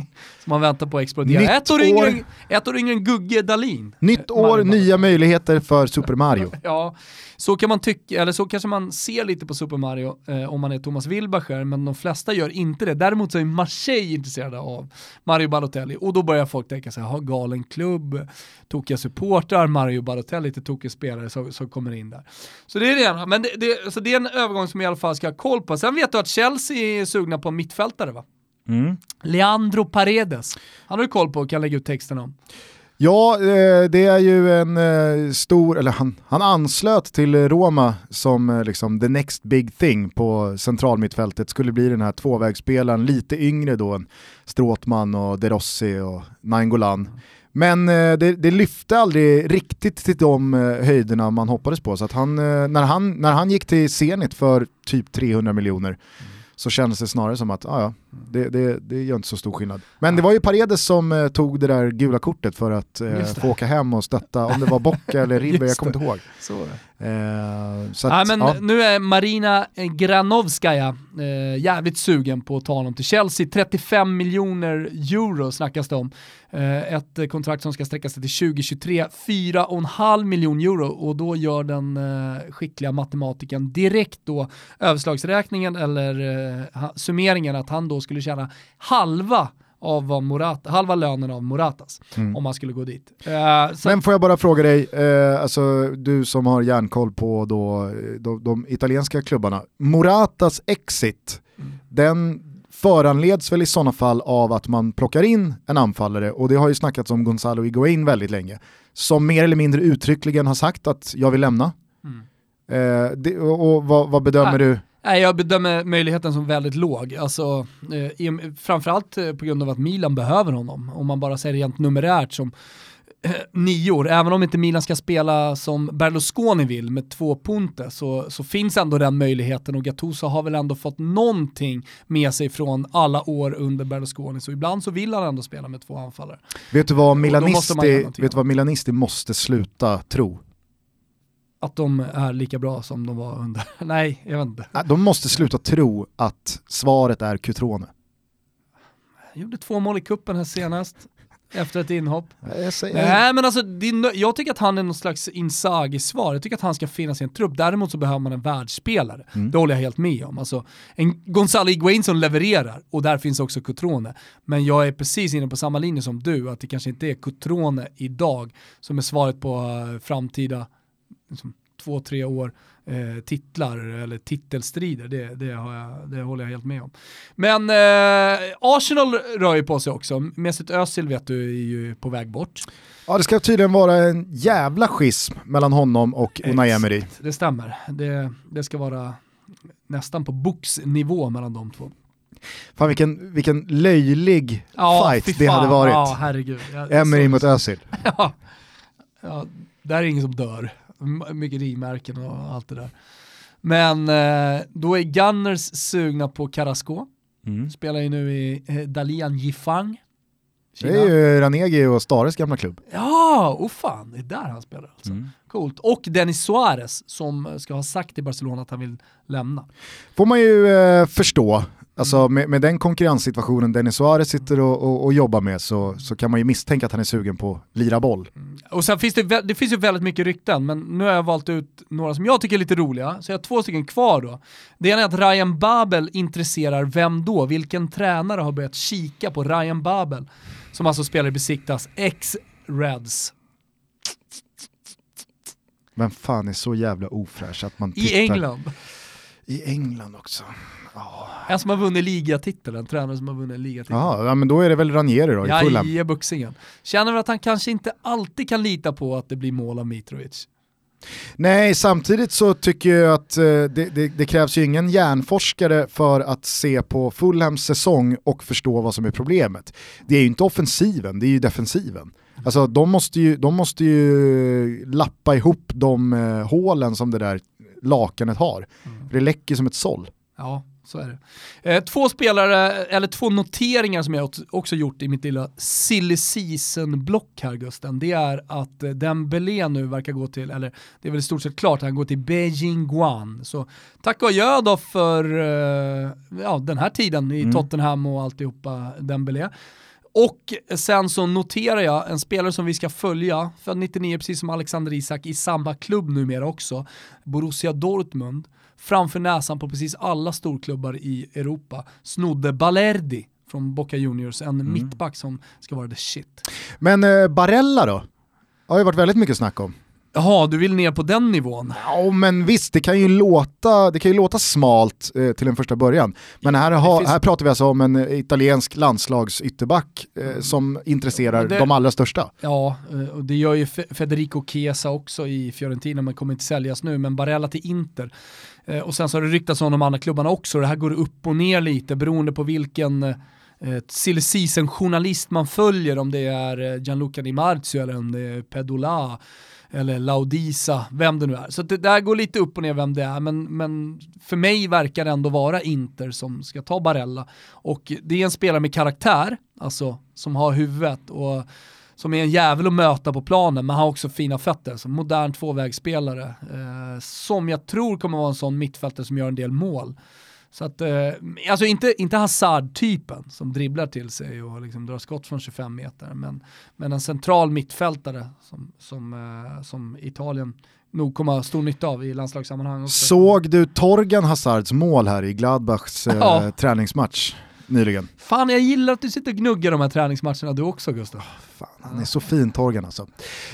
man väntar på att explodera. Nytt Ett år, yngre, ett år yngre än Gugge Dahlin. Nytt Eh, år, Balotelli. nya möjligheter för Super Mario. Ja, så kan man tycka, eller så kanske man ser lite på Super Mario eh, om man är Thomas Wilbacher, men de flesta gör inte det. Däremot så är Marseille intresserade av Mario Balotelli och då börjar folk tänka sig, ha galen klubb, tokiga supportrar, Mario Balotelli, lite tokig spelare som, som kommer in där. Så det är det ena, men det, det, så det är en övergång som i alla fall ska ha koll på. Sen vet du att Chelsea är sugna på mittfältare va? Mm. Leandro Paredes. Han har du koll på och kan lägga ut texten om. Ja, eh, det är ju en eh, stor, eller han, han anslöt till Roma som eh, liksom the next big thing på centralmittfältet. Skulle bli den här tvåvägsspelaren, lite yngre då än Stråtman och De Rossi och Nainggolan. Men det, det lyfte aldrig riktigt till de höjderna man hoppades på. Så att han, när, han, när han gick till Zenit för typ 300 miljoner så kändes det snarare som att ah, ja, det, det, det gör inte så stor skillnad. Men det var ju Paredes som eh, tog det där gula kortet för att eh, få åka hem och stötta, om det var Bocca eller Ribbe, jag kommer inte ihåg. Så. Eh, så att, men ja. nu är Marina Granovskaja eh, jävligt sugen på att ta honom till Chelsea. 35 miljoner euro snackas det om. Eh, ett eh, kontrakt som ska sträcka sig till 2023, 4,5 miljoner euro och då gör den eh, skickliga matematikern direkt då överslagsräkningen eller eh, summeringen att han då skulle tjäna halva av vad Morata, halva lönen av Moratas om han skulle gå dit. Eh, så- Men får jag bara fråga dig, eh, alltså, du som har järnkoll på då, eh, de, de italienska klubbarna, Moratas exit, Mm. den föranleds väl i sådana fall av att man plockar in en anfallare och det har ju snackats om Gonzalo Higuain väldigt länge, som mer eller mindre uttryckligen har sagt att jag vill lämna. Mm. Eh, det, och, och vad, vad bedömer Nej. du? Nej, jag bedömer möjligheten som väldigt låg. Alltså, eh, framförallt eh, på grund av att Milan behöver honom. Om man bara säger rent numerärt som eh, nior, även om inte Milan ska spela som Berlusconi vill med två punter så, så finns ändå den möjligheten och Gattuso har väl ändå fått någonting med sig från alla år under Berlusconi så ibland så vill han ändå spela med två anfallare. Vet du vad Milanisti, vet du vad Milanisti måste sluta tro? Att de är lika bra som de var under, nej jag vet inte. De måste sluta tro att svaret är Cutrone. Gjorde två mål i kuppen här senast, efter ett inhopp. Jag säger, Nej men alltså, är jag tycker att han är någon slags Inzaghi-svar. Jag tycker att han ska finnas i en trupp. Däremot så behöver man en världsspelare. Mm. Det håller jag helt med om. Alltså, en Gonzalo Higuain som levererar, och där finns också Cutrone. Men jag är precis inne på samma linje som du, att det kanske inte är Cutrone idag som är svaret på eh, framtida liksom, två, tre år eh, titlar eller titelstrider. Det, det, har jag, det håller jag helt med om. Men eh, Arsenal rör ju på sig också. Mesut Özil vet du är ju på väg bort. Ja det ska tydligen vara en jävla schism mellan honom och Unai Emery. Det stämmer. Det, det ska vara nästan på boxnivå mellan de två. Fan vilken, vilken löjlig Ja, fight det hade varit. Ja, herregud. Jag- Emery mot Özil. Ja. ja, där är ingen som dör. Mycket rimärken och allt det där. Men eh, då är Gunners sugna på Carrasco. Mm. Spelar ju nu i eh, Dalian Yifang. Det är ju Ranegi och Stares gamla klubb. Ja, oh fan, det är där han spelar alltså. Mm. Coolt. Och Denis Suarez som ska ha sagt till Barcelona att han vill lämna. Får man ju eh, förstå, alltså med, med den konkurrenssituationen Dennis Suarez sitter och, och, och jobbar med så, så kan man ju misstänka att han är sugen på att lira boll. Och sen finns det, det finns ju väldigt mycket rykten, men nu har jag valt ut några som jag tycker är lite roliga, så jag har två stycken kvar då. Det ena är att Ryan Babel intresserar vem då? Vilken tränare har börjat kika på Ryan Babel? Som alltså spelar i Besiktas ex-Reds. Vem fan är så jävla ofräsch att man I tittar... England. I England också. En som har vunnit ligatiteln, en tränare som har vunnit en ligatitel. Jaha, ja, men då är det väl Ranieri då i Fulham. Ja, buxingen. Känner väl att han kanske inte alltid kan lita på att det blir mål av Mitrovic. Nej, samtidigt så tycker jag att eh, det, det, det krävs ju ingen hjärnforskare för att se på Fulhams säsong och förstå vad som är problemet. Det är ju inte offensiven, det är ju defensiven. Alltså de måste ju, de måste ju lappa ihop de eh, hålen som det där lakanet har. Det läcker som ett såll. Ja, så är det. Eh, två spelare, eller två noteringar som jag också- gjort i mitt lilla silly season-block här Gusten, det är att eh, Dembélé nu verkar gå till, eller det är väl i stort sett klart, han går till Beijing Guan. Så tack och adjö då för eh, ja, den här tiden i Tottenham och alltihopa Dembélé. Och sen så noterar jag en spelare som vi ska följa, född 99 precis som Alexander Isak, i samma klubb numera också, Borussia Dortmund, framför näsan på precis alla storklubbar i Europa, snodde Balerdi från Boca Juniors, en mittback som ska vara the shit. Men eh, Barella då? Har ju varit väldigt mycket snack om. Jaha, du vill ner på den nivån? Ja men visst, det kan ju låta, det kan ju låta smalt eh, till en första början. Men här, ha, finns- här pratar vi alltså om en eh, italiensk landslagsytterback eh, som intresserar Det- de allra största. Ja, eh, och det gör ju Fe- Federico Chiesa också i Fiorentina, men kommer inte säljas nu, men Barella till Inter. Eh, Och sen så har det ryktats om de andra klubbarna också, det här går upp och ner lite beroende på vilken eh, silly season-journalist man följer, om det är Gianluca Di Marzio eller om det är Pedola eller Laudisa, vem det nu är. Så att det där går lite upp och ner vem det är, men, men för mig verkar det ändå vara Inter som ska ta Barella. Och det är en spelare med karaktär, alltså som har huvudet och som är en jävel att möta på planen, men har också fina fötter. Så modern tvåvägsspelare, eh, som jag tror kommer vara en sån mittfältare som gör en del mål. Så att, eh, alltså inte, inte Hazard-typen som dribblar till sig och liksom drar skott från 25 meter, men, men en central mittfältare som, som, eh, som Italien nog kommer ha stor nytta av i landslagssammanhang också. Såg du Torgan Hazards mål här i Gladbachs eh, Ja. träningsmatch nyligen? Fan, jag gillar att du sitter och gnuggar de här träningsmatcherna du också Gustav. Fan, han är så fin Torgan alltså.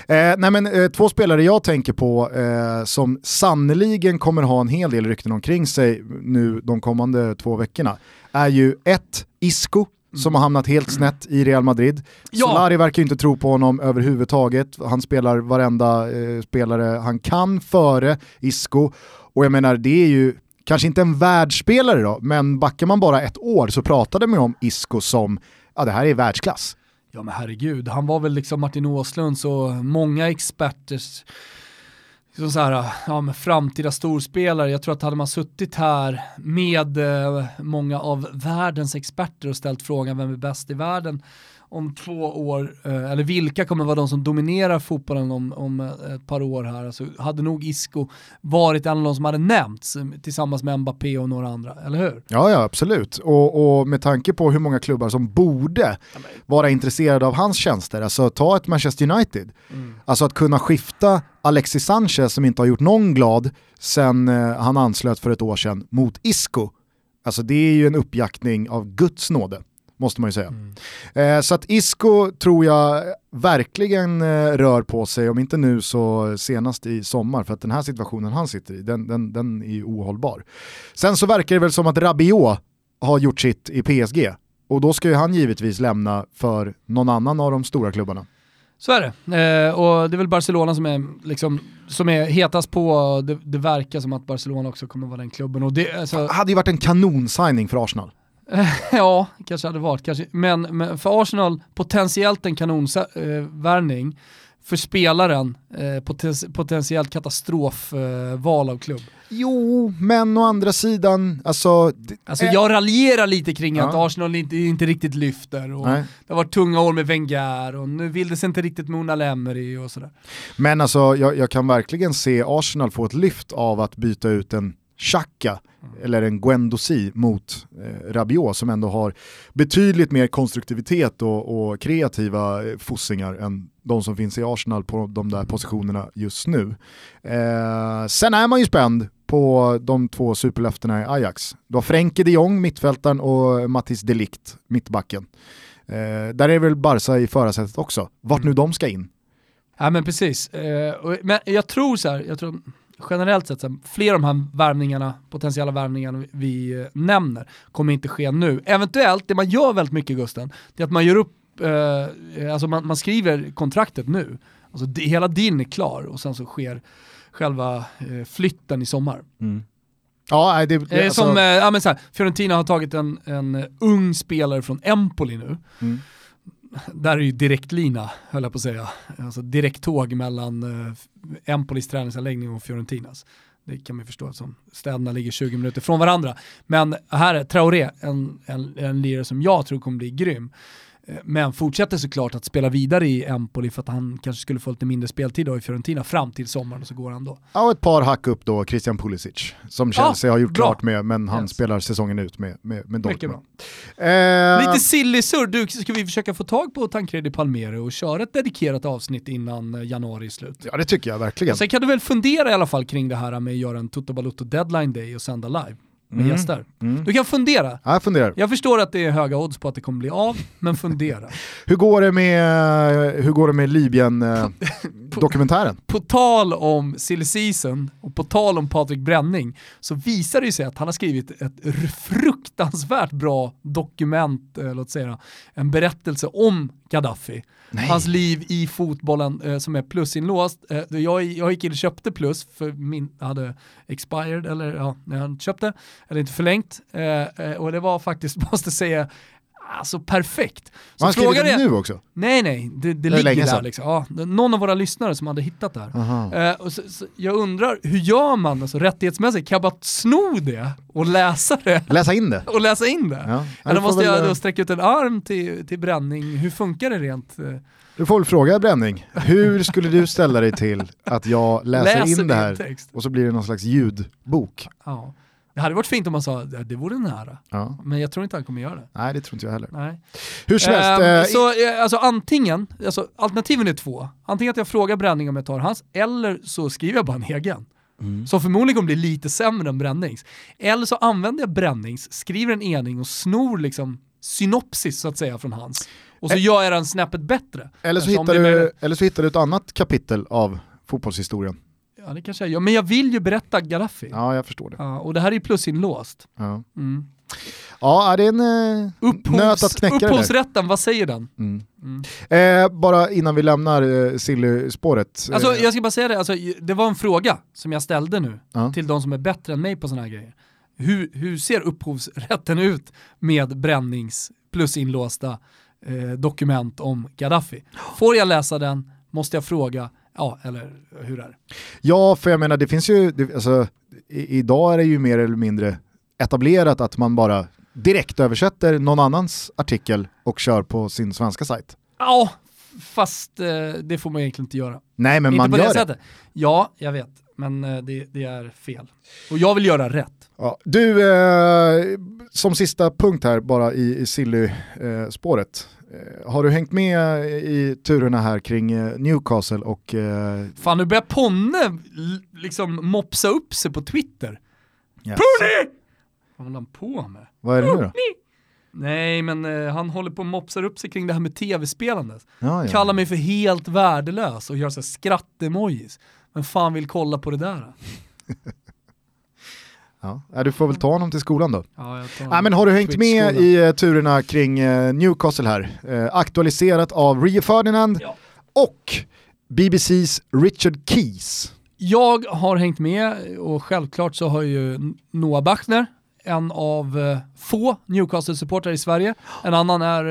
Eh, nej men, eh, två spelare jag tänker på eh, som sannoliken kommer ha en hel del rykten omkring sig nu de kommande två veckorna är ju ett Isco som har hamnat helt snett i Real Madrid. Ja. Solari verkar ju inte tro på honom överhuvudtaget. Han spelar varenda eh, spelare han kan före Isco. Och jag menar, det är ju kanske inte en världsspelare då, men backar man bara ett år så pratade man om Isco som, ja det här är världsklass. Ja men herregud, han var väl liksom Martin Åslunds och många experters liksom så här, ja, men framtida storspelare. Jag tror att hade man suttit här med eh, många av världens experter och ställt frågan vem är bäst i världen om två år, eh, eller vilka kommer vara de som dominerar fotbollen om, om eh, ett par år här, så hade nog Isco varit en av de som hade nämnts eh, tillsammans med Mbappé och några andra, eller hur? Ja, ja absolut. Och, och med tanke på hur många klubbar som borde vara intresserade av hans tjänster, alltså ta ett Manchester United. Alltså att kunna skifta Alexis Sanchez som inte har gjort någon glad sen eh, han anslöt för ett år sedan mot Isco. Alltså det är ju en uppjaktning av Guds nåde, måste man ju säga. Eh, så att Isco tror jag verkligen eh, rör på sig, om inte nu så senast i sommar, för att den här situationen han sitter i, den, den, den är ohållbar. Sen så verkar det väl som att Rabiot har gjort sitt i PSG, och då ska ju han givetvis lämna för någon annan av de stora klubbarna. Så är det. Eh, och det är väl Barcelona som är, liksom, som är hetast på, det, det verkar som att Barcelona också kommer vara den klubben. Och det, alltså, hade ju varit en kanonsigning för Arsenal. ja, kanske hade varit. Kanske. Men, men för Arsenal, potentiellt en kanonvärvning. Eh, för spelaren, eh, poten potentiellt katastrofval eh, av klubb. Jo, men å andra sidan, alltså... Alltså jag raljerar lite kring ja. att Arsenal inte, inte riktigt lyfter. Och det har varit tunga år med Wenger och nu vill det sig inte riktigt med Unai Emery och sådär. Men alltså jag, jag kan verkligen se Arsenal få ett lyft av att byta ut en Xhaka eller en Guendouzi mot eh, Rabiot som ändå har betydligt mer konstruktivitet och, och kreativa eh, fossingar än de som finns i Arsenal på de där positionerna just nu. Eh, sen är man ju spänd på de två superlöftena i Ajax. Du har Frenkie de Jong, mittfältaren, och Mattis Delikt, mittbacken. Eh, där är väl Barca i förarsätet också, vart nu de ska in. Ja men precis, eh, men jag tror så här, jag tror generellt sett, så fler av de här värvningarna, potentiella värvningarna vi eh, nämner, kommer inte ske nu. Eventuellt, det man gör väldigt mycket Gusten, det är att man gör upp, eh, alltså man, man, skriver kontraktet nu. Alltså det, hela din är klar och sen så sker själva eh, flytten i sommar. Mm. Ja, det, det, alltså... Som, eh, ja, men så här, Fiorentina har tagit en, en ung spelare från Empoli nu. Mm där är ju direktlina, höll jag på att säga. Alltså direkttåg mellan eh, Empolis träningsanläggning och Fiorentinas. Det kan man förstå som städerna ligger 20 minuter från varandra. Men här är Traoré, en, en, en lirare som jag tror kommer bli grym. Eh, men fortsätter såklart att spela vidare i Empoli för att han kanske skulle få lite mindre speltid då i Fiorentina fram till sommaren och så går han då. Ja och ett par hack upp då, Christian Pulisic, som Chelsea ja, har gjort bra. klart med, men han yes. spelar säsongen ut med, med, med Dortmund. Eh, lite silly du, ska vi försöka få tag på Tancredi Palmero och köra ett dedikerat avsnitt innan eh, januari är slut? Ja det tycker jag verkligen. Sen kan du väl fundera i alla fall kring det här med att göra en Toto Balutto deadline day och sända live? Med mm. gäster. Mm. Du kan fundera. Ja, jag funderar. Jag förstår att det är höga odds på att det kommer bli av, men fundera. hur, går det med, hur går det med Libyen-dokumentären? på, på, tal om silly season och på tal om Patrik Bränning så visar det sig att han har skrivit ett fruktansvärt bra dokument, eh, låt säga, en berättelse om Gaddafi. Nej. Hans liv i fotbollen eh, som är plusinlåst. Eh, jag, jag gick in och köpte plus för min hade expired, eller ja, när han köpte, eller inte förlängt. Eh, eh och det var faktiskt, måste säga, alltså perfekt. Så han skrivit det nu också? Nej nej, det, det, det ligger där liksom. Ja, någon av våra lyssnare som hade hittat det här. Och så, så, jag undrar, hur gör man alltså, rättighetsmässigt? Kan jag bara sno det och läsa det? Läsa in det? och läsa in det? Ja. Eller måste jag då eh, sträcka ut en arm till, till bränning? Hur funkar det rent? Eh? Du får väl fråga Bränning, hur skulle du ställa dig till att jag läser, läser in det här och så blir det någon slags ljudbok? Ja. Det hade varit fint om man sa att det vore nära. Ja. Men jag tror inte han kommer göra det. Nej, det tror inte jag heller. Nej. Hur som helst. Um, så eh, alltså, antingen, alltså, alternativen är två. Antingen att jag frågar Bränning om jag tar hans, eller så skriver jag bara en egen. Mm. Som förmodligen kommer bli lite sämre än Brännings. Eller så använder jag Brännings, skriver en ening och snor liksom synopsis så att säga från hans. Och så Ä gör jag den snäppet bättre. Eller så, hittar du, eller så hittar du ett annat kapitel av fotbollshistorien. Ja det kanske jag gör, men jag vill ju berätta Gaddafi. Ja jag förstår det. Ja, och det här är ju plusinlåst. Ja. Mm. Ja, det är en eh, Upphovs, nöt att knäcka Upphovsrätten, vad säger den? Mm. Mm. Eh, bara innan vi lämnar eh, Silly-spåret. Alltså, eh. jag ska bara säga det, alltså, det var en fråga som jag ställde nu ja. till de som är bättre än mig på sådana här grejer. Hur, hur ser upphovsrätten ut med brännings plus inlåsta eh, dokument om Gaddafi? Får jag läsa den? Måste jag fråga? Ja, eller hur är det? Ja, för jag menar det finns ju, det, alltså, i, idag är det ju mer eller mindre etablerat att man bara direkt översätter någon annans artikel och kör på sin svenska sajt. Ja, fast eh, det får man egentligen inte göra. Nej, men inte man gör det. Sättet. Ja, jag vet, men eh, det, det, är fel. Och jag vill göra rätt. Ja, du, eh, som sista punkt här bara i, i Silly-spåret. Eh, har du hängt med i turerna här kring eh, Newcastle och... Eh... Fan nu börjar Ponne liksom mopsa upp sig på Twitter. Yes. Pony! Vad håller han på med? Vad är det nu då? Nej men eh, han håller på och mopsar upp sig kring det här med tv-spelandet. Ja, ja. Kallar mig för helt värdelös och gör så skratt-emojis. Vem fan vill kolla på det där? Ja, du får väl ta honom till skolan då. Ja, jag ja, men har du hängt med i uh, turerna kring uh, Newcastle här? Uh, aktualiserat av Rio Ferdinand ja. och BBCs Richard Keys. Jag har hängt med och självklart så har ju Noah Bachner en av eh, få Newcastle-supportrar i Sverige. En annan är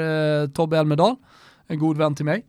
eh, Tobbe Elmedal, en god vän till mig.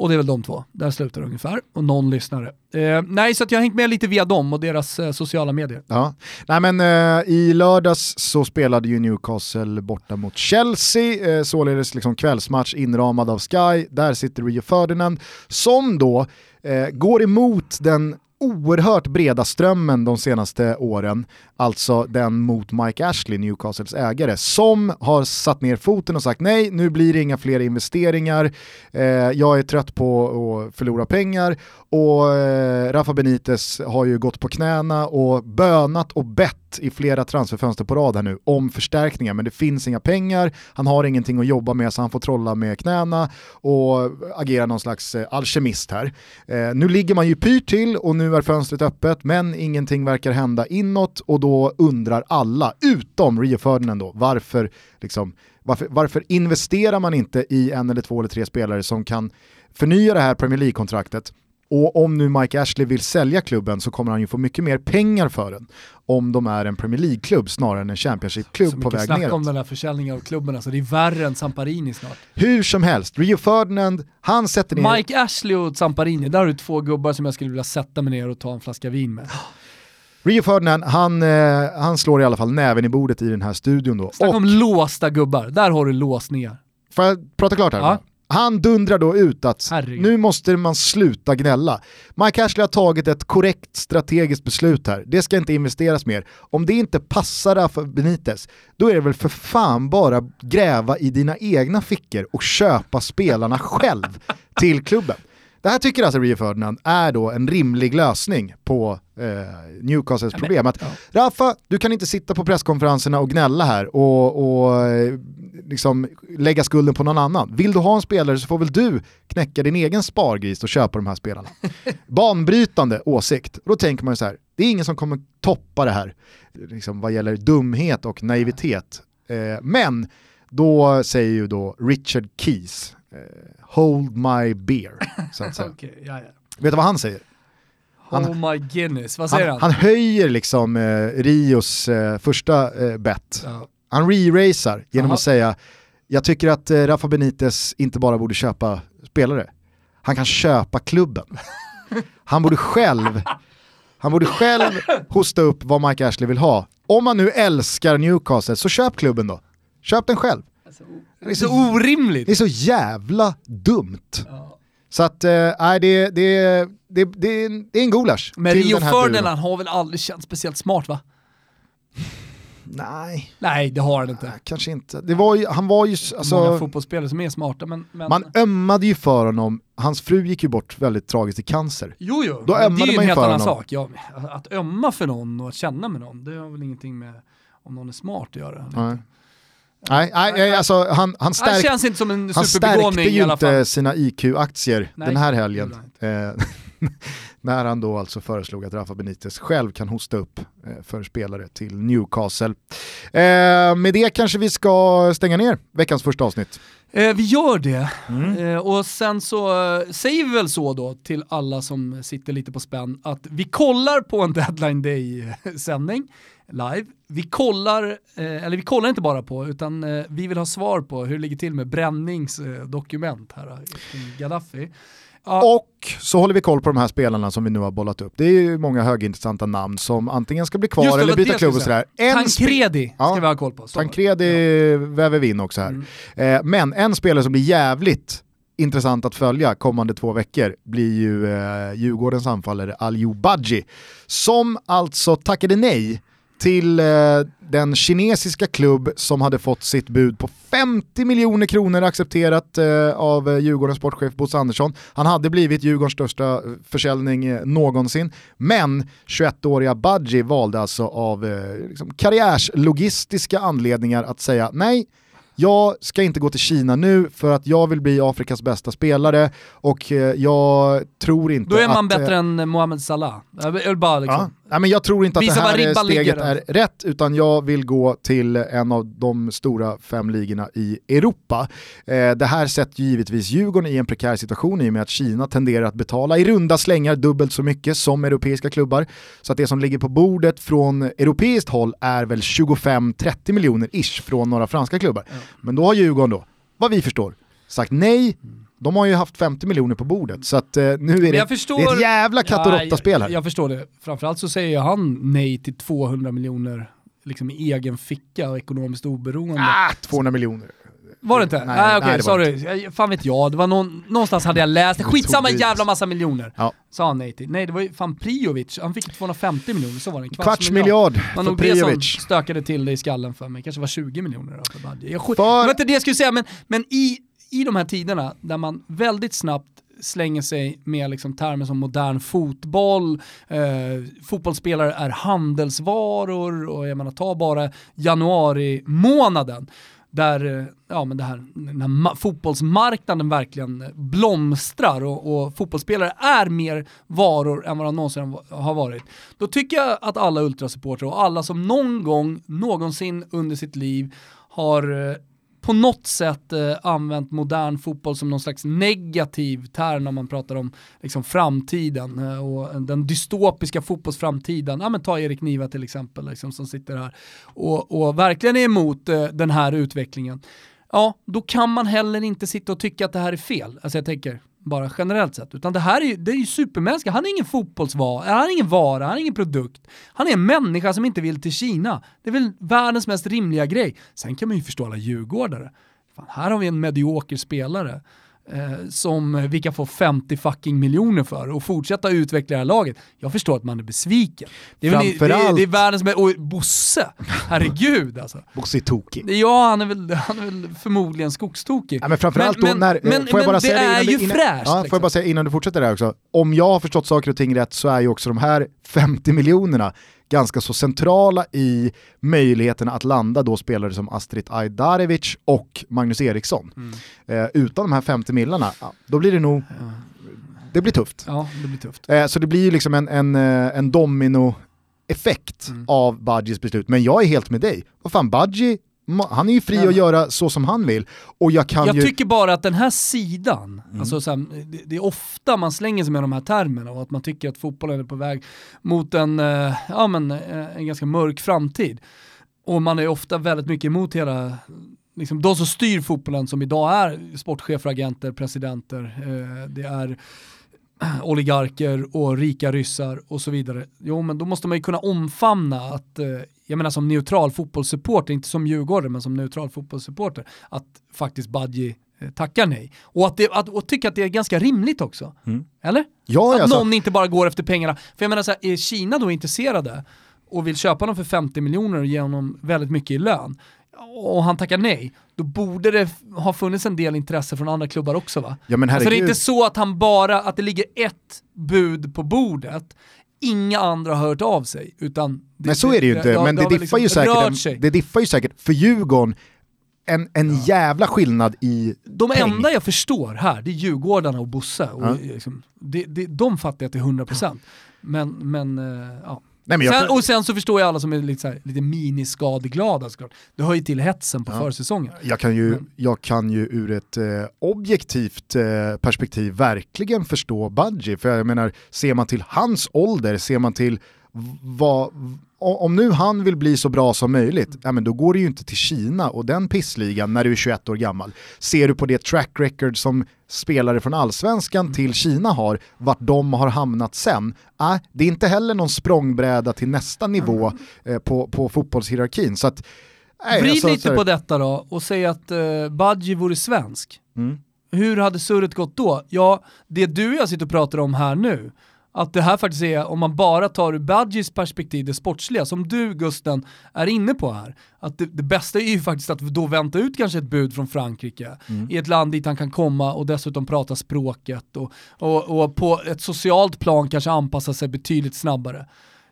Och det är väl de två, där slutar det ungefär. Och någon lyssnare. Eh, nej, så att jag har hängt med lite via dem och deras eh, sociala medier. Ja. Nej, men, eh, I lördags så spelade ju Newcastle borta mot Chelsea, eh, således liksom kvällsmatch inramad av Sky. Där sitter Rio Ferdinand som då eh, går emot den oerhört breda strömmen de senaste åren, alltså den mot Mike Ashley, Newcastles ägare, som har satt ner foten och sagt nej, nu blir det inga fler investeringar, eh, jag är trött på att förlora pengar. Och eh, Rafa Benitez har ju gått på knäna och bönat och bett i flera transferfönster på rad här nu om förstärkningar, men det finns inga pengar, han har ingenting att jobba med så han får trolla med knäna och agera någon slags eh, alkemist här. Eh, nu ligger man ju pyrt till och nu är fönstret öppet, men ingenting verkar hända inåt och då undrar alla, utom Rio Ferdinand då, varför, liksom, varför, varför investerar man inte i en eller två eller tre spelare som kan förnya det här Premier League-kontraktet? Och om nu Mike Ashley vill sälja klubben så kommer han ju få mycket mer pengar för den om de är en Premier League-klubb snarare än en Championship-klubb på väg neråt. neråt. om den här försäljningen av klubben, alltså det är värre än Samparini snart. Hur som helst, Rio Ferdinand, han sätter ner... Mike Ashley och Samparini, där har du två gubbar som jag skulle vilja sätta mig ner och ta en flaska vin med. Rio Ferdinand, han, eh, han slår i alla fall näven i bordet i den här studion då. Snacka Och, om låsta gubbar, där har du låsningar. får jag prata klart här? Ja. Han dundrar då ut att Herregud. nu måste man sluta gnälla. Mike Ashley har tagit ett korrekt strategiskt beslut här. Det ska inte investeras mer. Om det inte passar Rafa Benitez, då är det väl för fan bara gräva i dina egna fickor och köpa spelarna själv till klubben. Det här tycker alltså Rio Ferdinand är då en rimlig lösning på eh, Newcastles problem. Att, Rafa, du kan inte sitta på presskonferenserna och gnälla här och, och eh, liksom lägga skulden på någon annan. Vill du ha en spelare så får väl du knäcka din egen spargris och köpa de här spelarna. Banbrytande åsikt. Då tänker man ju så här, det är ingen som kommer toppa det här liksom, vad gäller dumhet och naivitet. Eh, men då säger ju då Richard Keys, hold my beer, så att säga. Okej, ja, ja. Vet du vad han säger? Han- oh my Guinness, vad säger Han, han? han höjer liksom eh, Rios eh, första eh, bet. Ja. Han re-racear genom Jaha. att säga, jag tycker att eh, Rafa Benitez inte bara borde köpa spelare, han kan köpa klubben. Han borde själv, han borde själv hosta upp vad Mike Ashley vill ha. Om man nu älskar Newcastle, så köp klubben då. Köp den själv. Det är så orimligt. Det är så jävla dumt. Ja. Så att, eh, nej, det, det, det, det, det är en gulasch. Men till Rio. Ferdinand har väl aldrig känt speciellt smart va? Nej, Nej, det har han inte. kanske inte. Det var ju, han var ju, Många alltså, fotbollsspelare som är smarta men... men... man ömmade ju för honom, hans fru gick ju bort väldigt tragiskt i cancer. Jo, jo. Då men det ömmade är ju man en helt annan honom. sak. Ja, att ömma för någon och att känna med någon, det har väl ingenting med om någon är smart att göra. Nej. Nej, nej, nej, alltså han, han, Han stärk, känns inte som en han stärkte ju inte sina IQ-aktier den här helgen. när han då alltså föreslog att Rafa Benitez själv kan hosta upp eh, för spelare till Newcastle. Eh, med det kanske vi ska stänga ner veckans första avsnitt. Eh, vi gör det. Mm. Eh, och sen så eh, säger vi väl så då till alla som sitter lite på spänn att vi kollar på en deadline day-sändning live. Vi kollar, eh, eller vi kollar inte bara på, utan vi vill ha svar på hur det ligger till med bränningsdokument här kring Gaddafi. Ja, Och så håller vi koll på de här spelarna som vi nu har bollat upp. Det är ju många högintressanta namn som antingen ska bli kvar det, eller byta klubb och sådär. En Tancredi Ja. ska vi ha koll på. Så. Tancredi väver vi in också här. Mm. Eh, men en spelare som blir jävligt intressant att följa kommande två veckor blir ju eh, Djurgårdens anfallare Aliou Badji. Som alltså tackade nej till eh, den kinesiska klubb som hade fått sitt bud på 50 miljoner kronor accepterat eh, av eh, Djurgårdens sportchef Bosse Andersson. Han hade blivit Djurgårdens största eh, försäljning eh, någonsin, men 21-åriga Badji valde alltså av eh, liksom karriärslogistiska anledningar att säga nej, jag ska inte gå till Kina nu för att jag vill bli Afrikas bästa spelare och eh, jag tror inte Då är man att, bättre än Mohamed Salah. Jag vill bara liksom. Nej, men jag tror inte att Visa det här steget är rätt, utan jag vill gå till en av de stora fem ligorna i Europa. Eh, det här sätter givetvis Djurgården i en prekär situation i och med att Kina tenderar att betala i runda slängar dubbelt så mycket som europeiska klubbar. Så att det som ligger på bordet från europeiskt håll är väl 25-30 miljoner ish från några franska klubbar. Men då har Djurgården då, vad vi förstår, sagt nej. De har ju haft 50 miljoner på bordet, så att eh, nu är det, jag det är förstår- ett jävla katt och Ja, råtta-spel här. Jag, jag förstår det. Framförallt så säger han nej till 200 miljoner liksom i egen ficka och ekonomiskt oberoende. Ah, 200 miljoner. Var det inte? Nej, Nej, okej, var sorry. Jag- Fan vet jag, det var någon, någonstans hade jag läst. Skitsamma jävla massa miljoner. Ja. Sa han nej till. Nej, det var ju fan Priovic. Han fick 250 miljoner, så var det. En kvarts, Kvarts miljard Det var nog det som stökade till det i skallen för mig. kanske var 20 miljoner då för Badji. Jag skit- För- Det var inte det jag skulle säga, men, men i, i de här tiderna där man väldigt snabbt slänger sig med liksom termer som modern fotboll, eh, fotbollsspelare är handelsvaror och jag menar ta bara januari månaden där eh, ja, men det här, den här fotbollsmarknaden verkligen blomstrar och, och fotbollsspelare är mer varor än vad de någonsin har varit. Då tycker jag att alla ultrasupportrar och alla som någon gång, någonsin under sitt liv har eh, på något sätt eh, använt modern fotboll som någon slags negativ term när man pratar om liksom, framtiden eh, och den dystopiska fotbollsframtiden. Ja, men ta Erik Niva till exempel liksom, som sitter här och, och verkligen är emot eh, den här utvecklingen. Ja, då kan man heller inte sitta och tycka att det här är fel. Alltså jag tänker bara generellt sett. Utan det här är ju, det är ju supermänniska. Han är ingen fotbollsvara, eh, han är ingen vara, han är ingen produkt. Han är en människa som inte vill till Kina. Det är väl världens mest rimliga grej. Sen kan man ju förstå alla djurgårdare. Fan, här har vi en medioker spelare som vi kan få 50 fucking miljoner för och fortsätta utveckla det här laget. Jag förstår att man är besviken. Det är, väl, det, det, Framförallt- det är världens med och Bosse, herregud alltså. Bosse är tokig. Ja, han är väl, han är väl förmodligen skogstokig. Ja, men framförallt Men- då när, men- eh, får jag men bara det säga det är innan, ju du- innan, fräscht, Ja, får liksom. jag bara säga innan du fortsätter där också. Om jag har förstått saker och ting rätt så är ju också de här 50 miljonerna ganska så centrala i möjligheterna att landa då spelare som Astrid Ajdarevic och Magnus Eriksson. Mm. Eh, utan de här 50 millarna, då blir det nog, det blir tufft. Ja, det blir tufft. Eh, så det blir ju liksom en, en, eh, en domino-effekt Mm. av Badjis beslut. Men jag är helt med dig. Vad fan, Badji, han är ju fri att göra så som han vill. Och jag kan Jag ju... tycker bara att den här sidan, Mm. alltså så här, det, det är ofta man slänger sig med de här termerna och att man tycker att fotbollen är på väg mot en, eh, ja, men, eh, en ganska mörk framtid. Och man är ofta väldigt mycket emot hela, liksom, de som styr fotbollen som idag är sportchefer, agenter, presidenter, eh, det är oligarker och rika ryssar och så vidare. Jo men då måste man ju kunna omfamna att, eh, jag menar som neutral fotbollssupporter, inte som djurgårdare men som neutral fotbollssupporter, att faktiskt Badji eh, tackar nej. Och, att det, att, och tycka att det är ganska rimligt också. Mm. Eller? Ja, Att alltså, någon inte bara går efter pengarna. För jag menar så här, är Kina då intresserade och vill köpa dem för 50 miljoner och ge honom väldigt mycket i lön och han tackar nej, då borde det ha funnits en del intresse från andra klubbar också va? ja, men Alltså det är inte så att han bara, att det ligger ett bud på bordet, inga andra har hört av sig, utan... Det, Men så är det ju inte, har- men det, har väl diffar ju liksom säkert, en, det diffar ju säkert för Djurgården en, en jävla skillnad i De peng. enda jag förstår här, det är Djurgårdarna och Bosse. Och Ja. liksom, det, det, de fattar jag till 100%. Men, men eh, ja. Nej, sen, och sen så förstår jag alla som är lite, så här, lite miniskadeglada såklart. Det hör ju till hetsen på Ja. försäsongen. Jag kan ju, Men- jag kan ju ur ett eh, objektivt eh, perspektiv verkligen förstå Budgie. För jag menar, ser man till hans ålder, ser man till vad, om nu han vill bli så bra som möjligt, ja, men då går det ju inte till Kina och den pissligan när du är 21 år gammal. Ser du på det track record som spelare från allsvenskan till Kina har, vart de har hamnat sen, äh, det är inte heller någon språngbräda till nästa nivå eh, på, på fotbollshierarkin. Så att, nej, Vrid alltså, så lite här- på detta då och säg att uh, Badji vore svensk. Mm. Hur hade surret gått då? Ja, det du och jag sitter och pratar om här nu, att det här faktiskt är, om man bara tar ur Badgis perspektiv, det sportsliga, som du Gusten är inne på här, att det, det bästa är ju faktiskt att då vänta ut kanske ett bud från Frankrike, i ett land dit han kan komma och dessutom prata språket och, och, och på ett socialt plan kanske anpassa sig betydligt snabbare.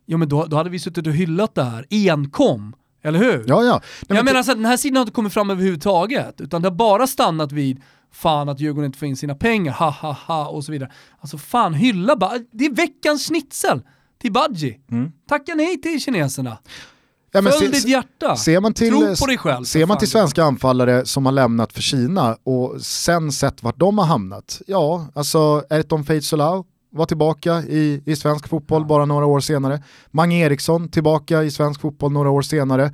Ja men då, då hade vi suttit och hyllat det här enkom Eller hur? Ja, ja. Nej, jag men menar så att den här sidan har inte kommit fram överhuvudtaget, utan det har bara stannat vid fan att Djurgården inte får in sina pengar, ha ha ha och så vidare. Alltså fan, hylla bara, det är veckans schnitzel till Badji. Mm. Tacka nej till kineserna. ja, men Följ se- ditt hjärta. Ser man till, Tro på dig själv. Ser man till svenska anfallare som har lämnat för Kina och sen sett vart de har hamnat, ja, alltså Erton Feitzolau var tillbaka i, i svensk fotboll bara några år senare. Mange Eriksson tillbaka i svensk fotboll några år senare.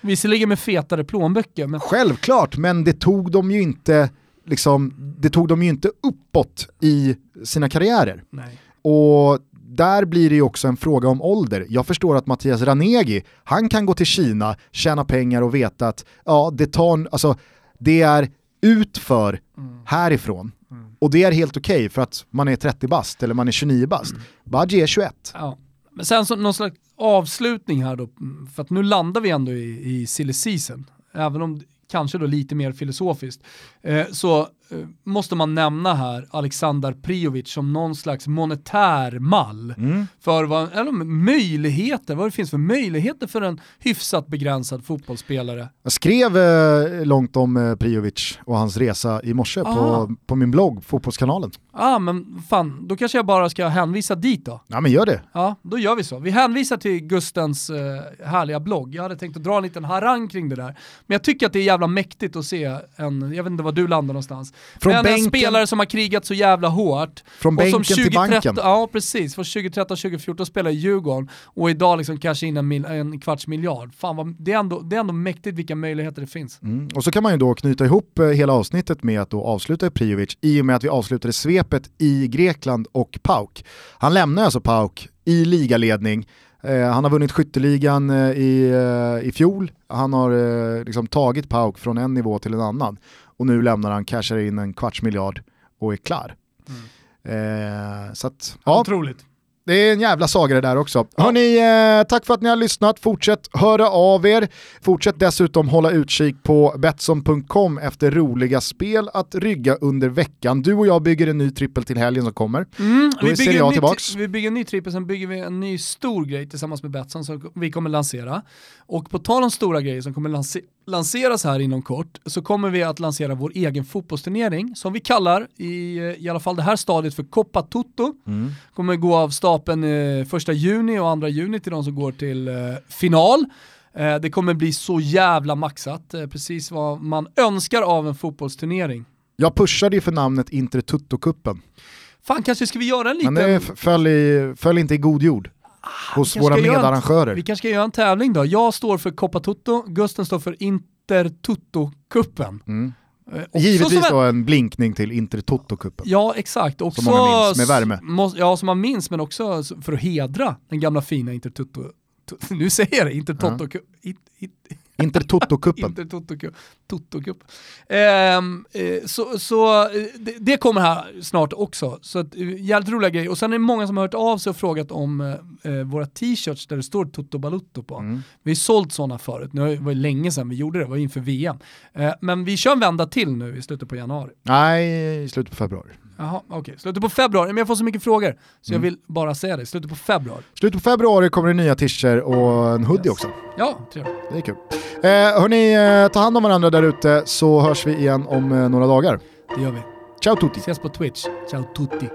Visserligen med fetare plånböcker, men Självklart, men det tog dem ju inte, liksom, det tog dem ju inte uppåt i sina karriärer. nej. Och där blir det ju också en fråga om ålder. Jag förstår att Mattias Ranegi, han kan gå till Kina, tjäna pengar och veta att ja, det, tar, alltså, det är utför härifrån. Och det är helt okej för att man är 30 bast eller man är 29 bast. Badji är 21. Ja. Men sen så någon slags avslutning här då, mm, för att nu landar vi ändå i, i silly season, även om kanske då lite mer filosofiskt, eh, så måste man nämna här Alexander Priovic som någon slags monetär mall för vad, eller möjligheter, vad det finns för möjligheter för en hyfsat begränsad fotbollsspelare. Jag skrev eh, långt om eh, Priovic och hans resa i morse Ah. på, på min blogg, Fotbollskanalen. Ja ah, men fan, då kanske jag bara ska hänvisa dit då. Ja men gör det. Ja, då gör vi så. Vi hänvisar till Gustens eh, härliga blogg. Jag hade tänkt att dra en liten harang kring det där. Men jag tycker att det är jävla mäktigt att se en, jag vet inte var du landar någonstans, Från men en bänken- spelare som har krigat så jävla hårt. Från och som bänken till 2013 banken. Ja precis, från 2013-2014 spelar i Djurgården och idag liksom kanske in en, mil, en kvarts miljard. Fan vad, det, är ändå, det är ändå mäktigt vilka möjligheter det finns. Mm. Och så kan man ju då knyta ihop eh, hela avsnittet med att då avsluta i Priovic i och med att vi avslutade svepet i Grekland och PAOK. Han lämnar alltså PAOK i ligaledning. Eh, han har vunnit skytteligan eh, i, eh, i fjol. Han har liksom tagit PAOK från en nivå till en annan. Och nu lämnar han, cashar in en kvarts miljard och är klar. Eh, så att, ja, Otroligt. det är en jävla saga det där också. Hörni, eh, tack för att ni har lyssnat. Fortsätt höra av er. Fortsätt dessutom hålla utkik på Betsson.com efter roliga spel att rygga under veckan. Du och jag bygger en ny trippel till helgen som kommer. Mm, Då är vi, Serie bygger A en ny, tillbaks. vi bygger en ny trippel, sen bygger vi en ny stor grej tillsammans med Betsson som vi kommer lansera. Och på tal om stora grejer som kommer lanse lanseras här inom kort så kommer vi att lansera vår egen fotbollsturnering som vi kallar i, i alla fall det här stadiet för Coppa Toto. Kommer gå av stapeln eh, första juni och andra juni till de som går till eh, final. Eh, det kommer bli så jävla maxat, eh, precis vad man önskar av en fotbollsturnering. Jag pushade ju för namnet Intertutto-cupen, Fan kanske ska vi göra en liten... men det f- föll, i, föll inte i god jord hos kanske våra göra en- medarrangörer. Vi kanske ska göra en tävling då. Jag står för Coppa Tutto, Gusten står för Inter Tutto-cupen. Mm. Eh, också Givetvis som en- då en blinkning till Intertutto-cupen. Ja, exakt. Också, många minns, med värme. Måste, ja, som man minns, men också för att hedra den gamla fina Inter. Tu- Nu säger jag det, Inter Toto. It, Inter Toto Cup. Toto Cup. Ehm, eh, så så eh, det, kommer här snart också. Så att, eh, jävligt roliga grejer. Och sen är det många som har hört av sig och frågat om våra t-shirts där det står Toto Balutto på. Mm. Vi har sålt sådana förut, nu var det länge sedan vi gjorde det, det var inför VM. Men vi kör en vända till nu i slutet på januari. Nej, i slutet på februari. Jaha, okej. Slutet på februari, men jag får så mycket frågor. Så Mm. jag vill bara säga det, slutet på februari. Slutet på februari kommer det nya t-shirts och en hoodie Yes. också. Ja, trevligt. Det är kul. Eh, hörni, eh, ta hand om varandra där ute så hörs vi igen om eh, några dagar. Det gör vi. Ciao tutti! Ses på Twitch. Ciao tutti.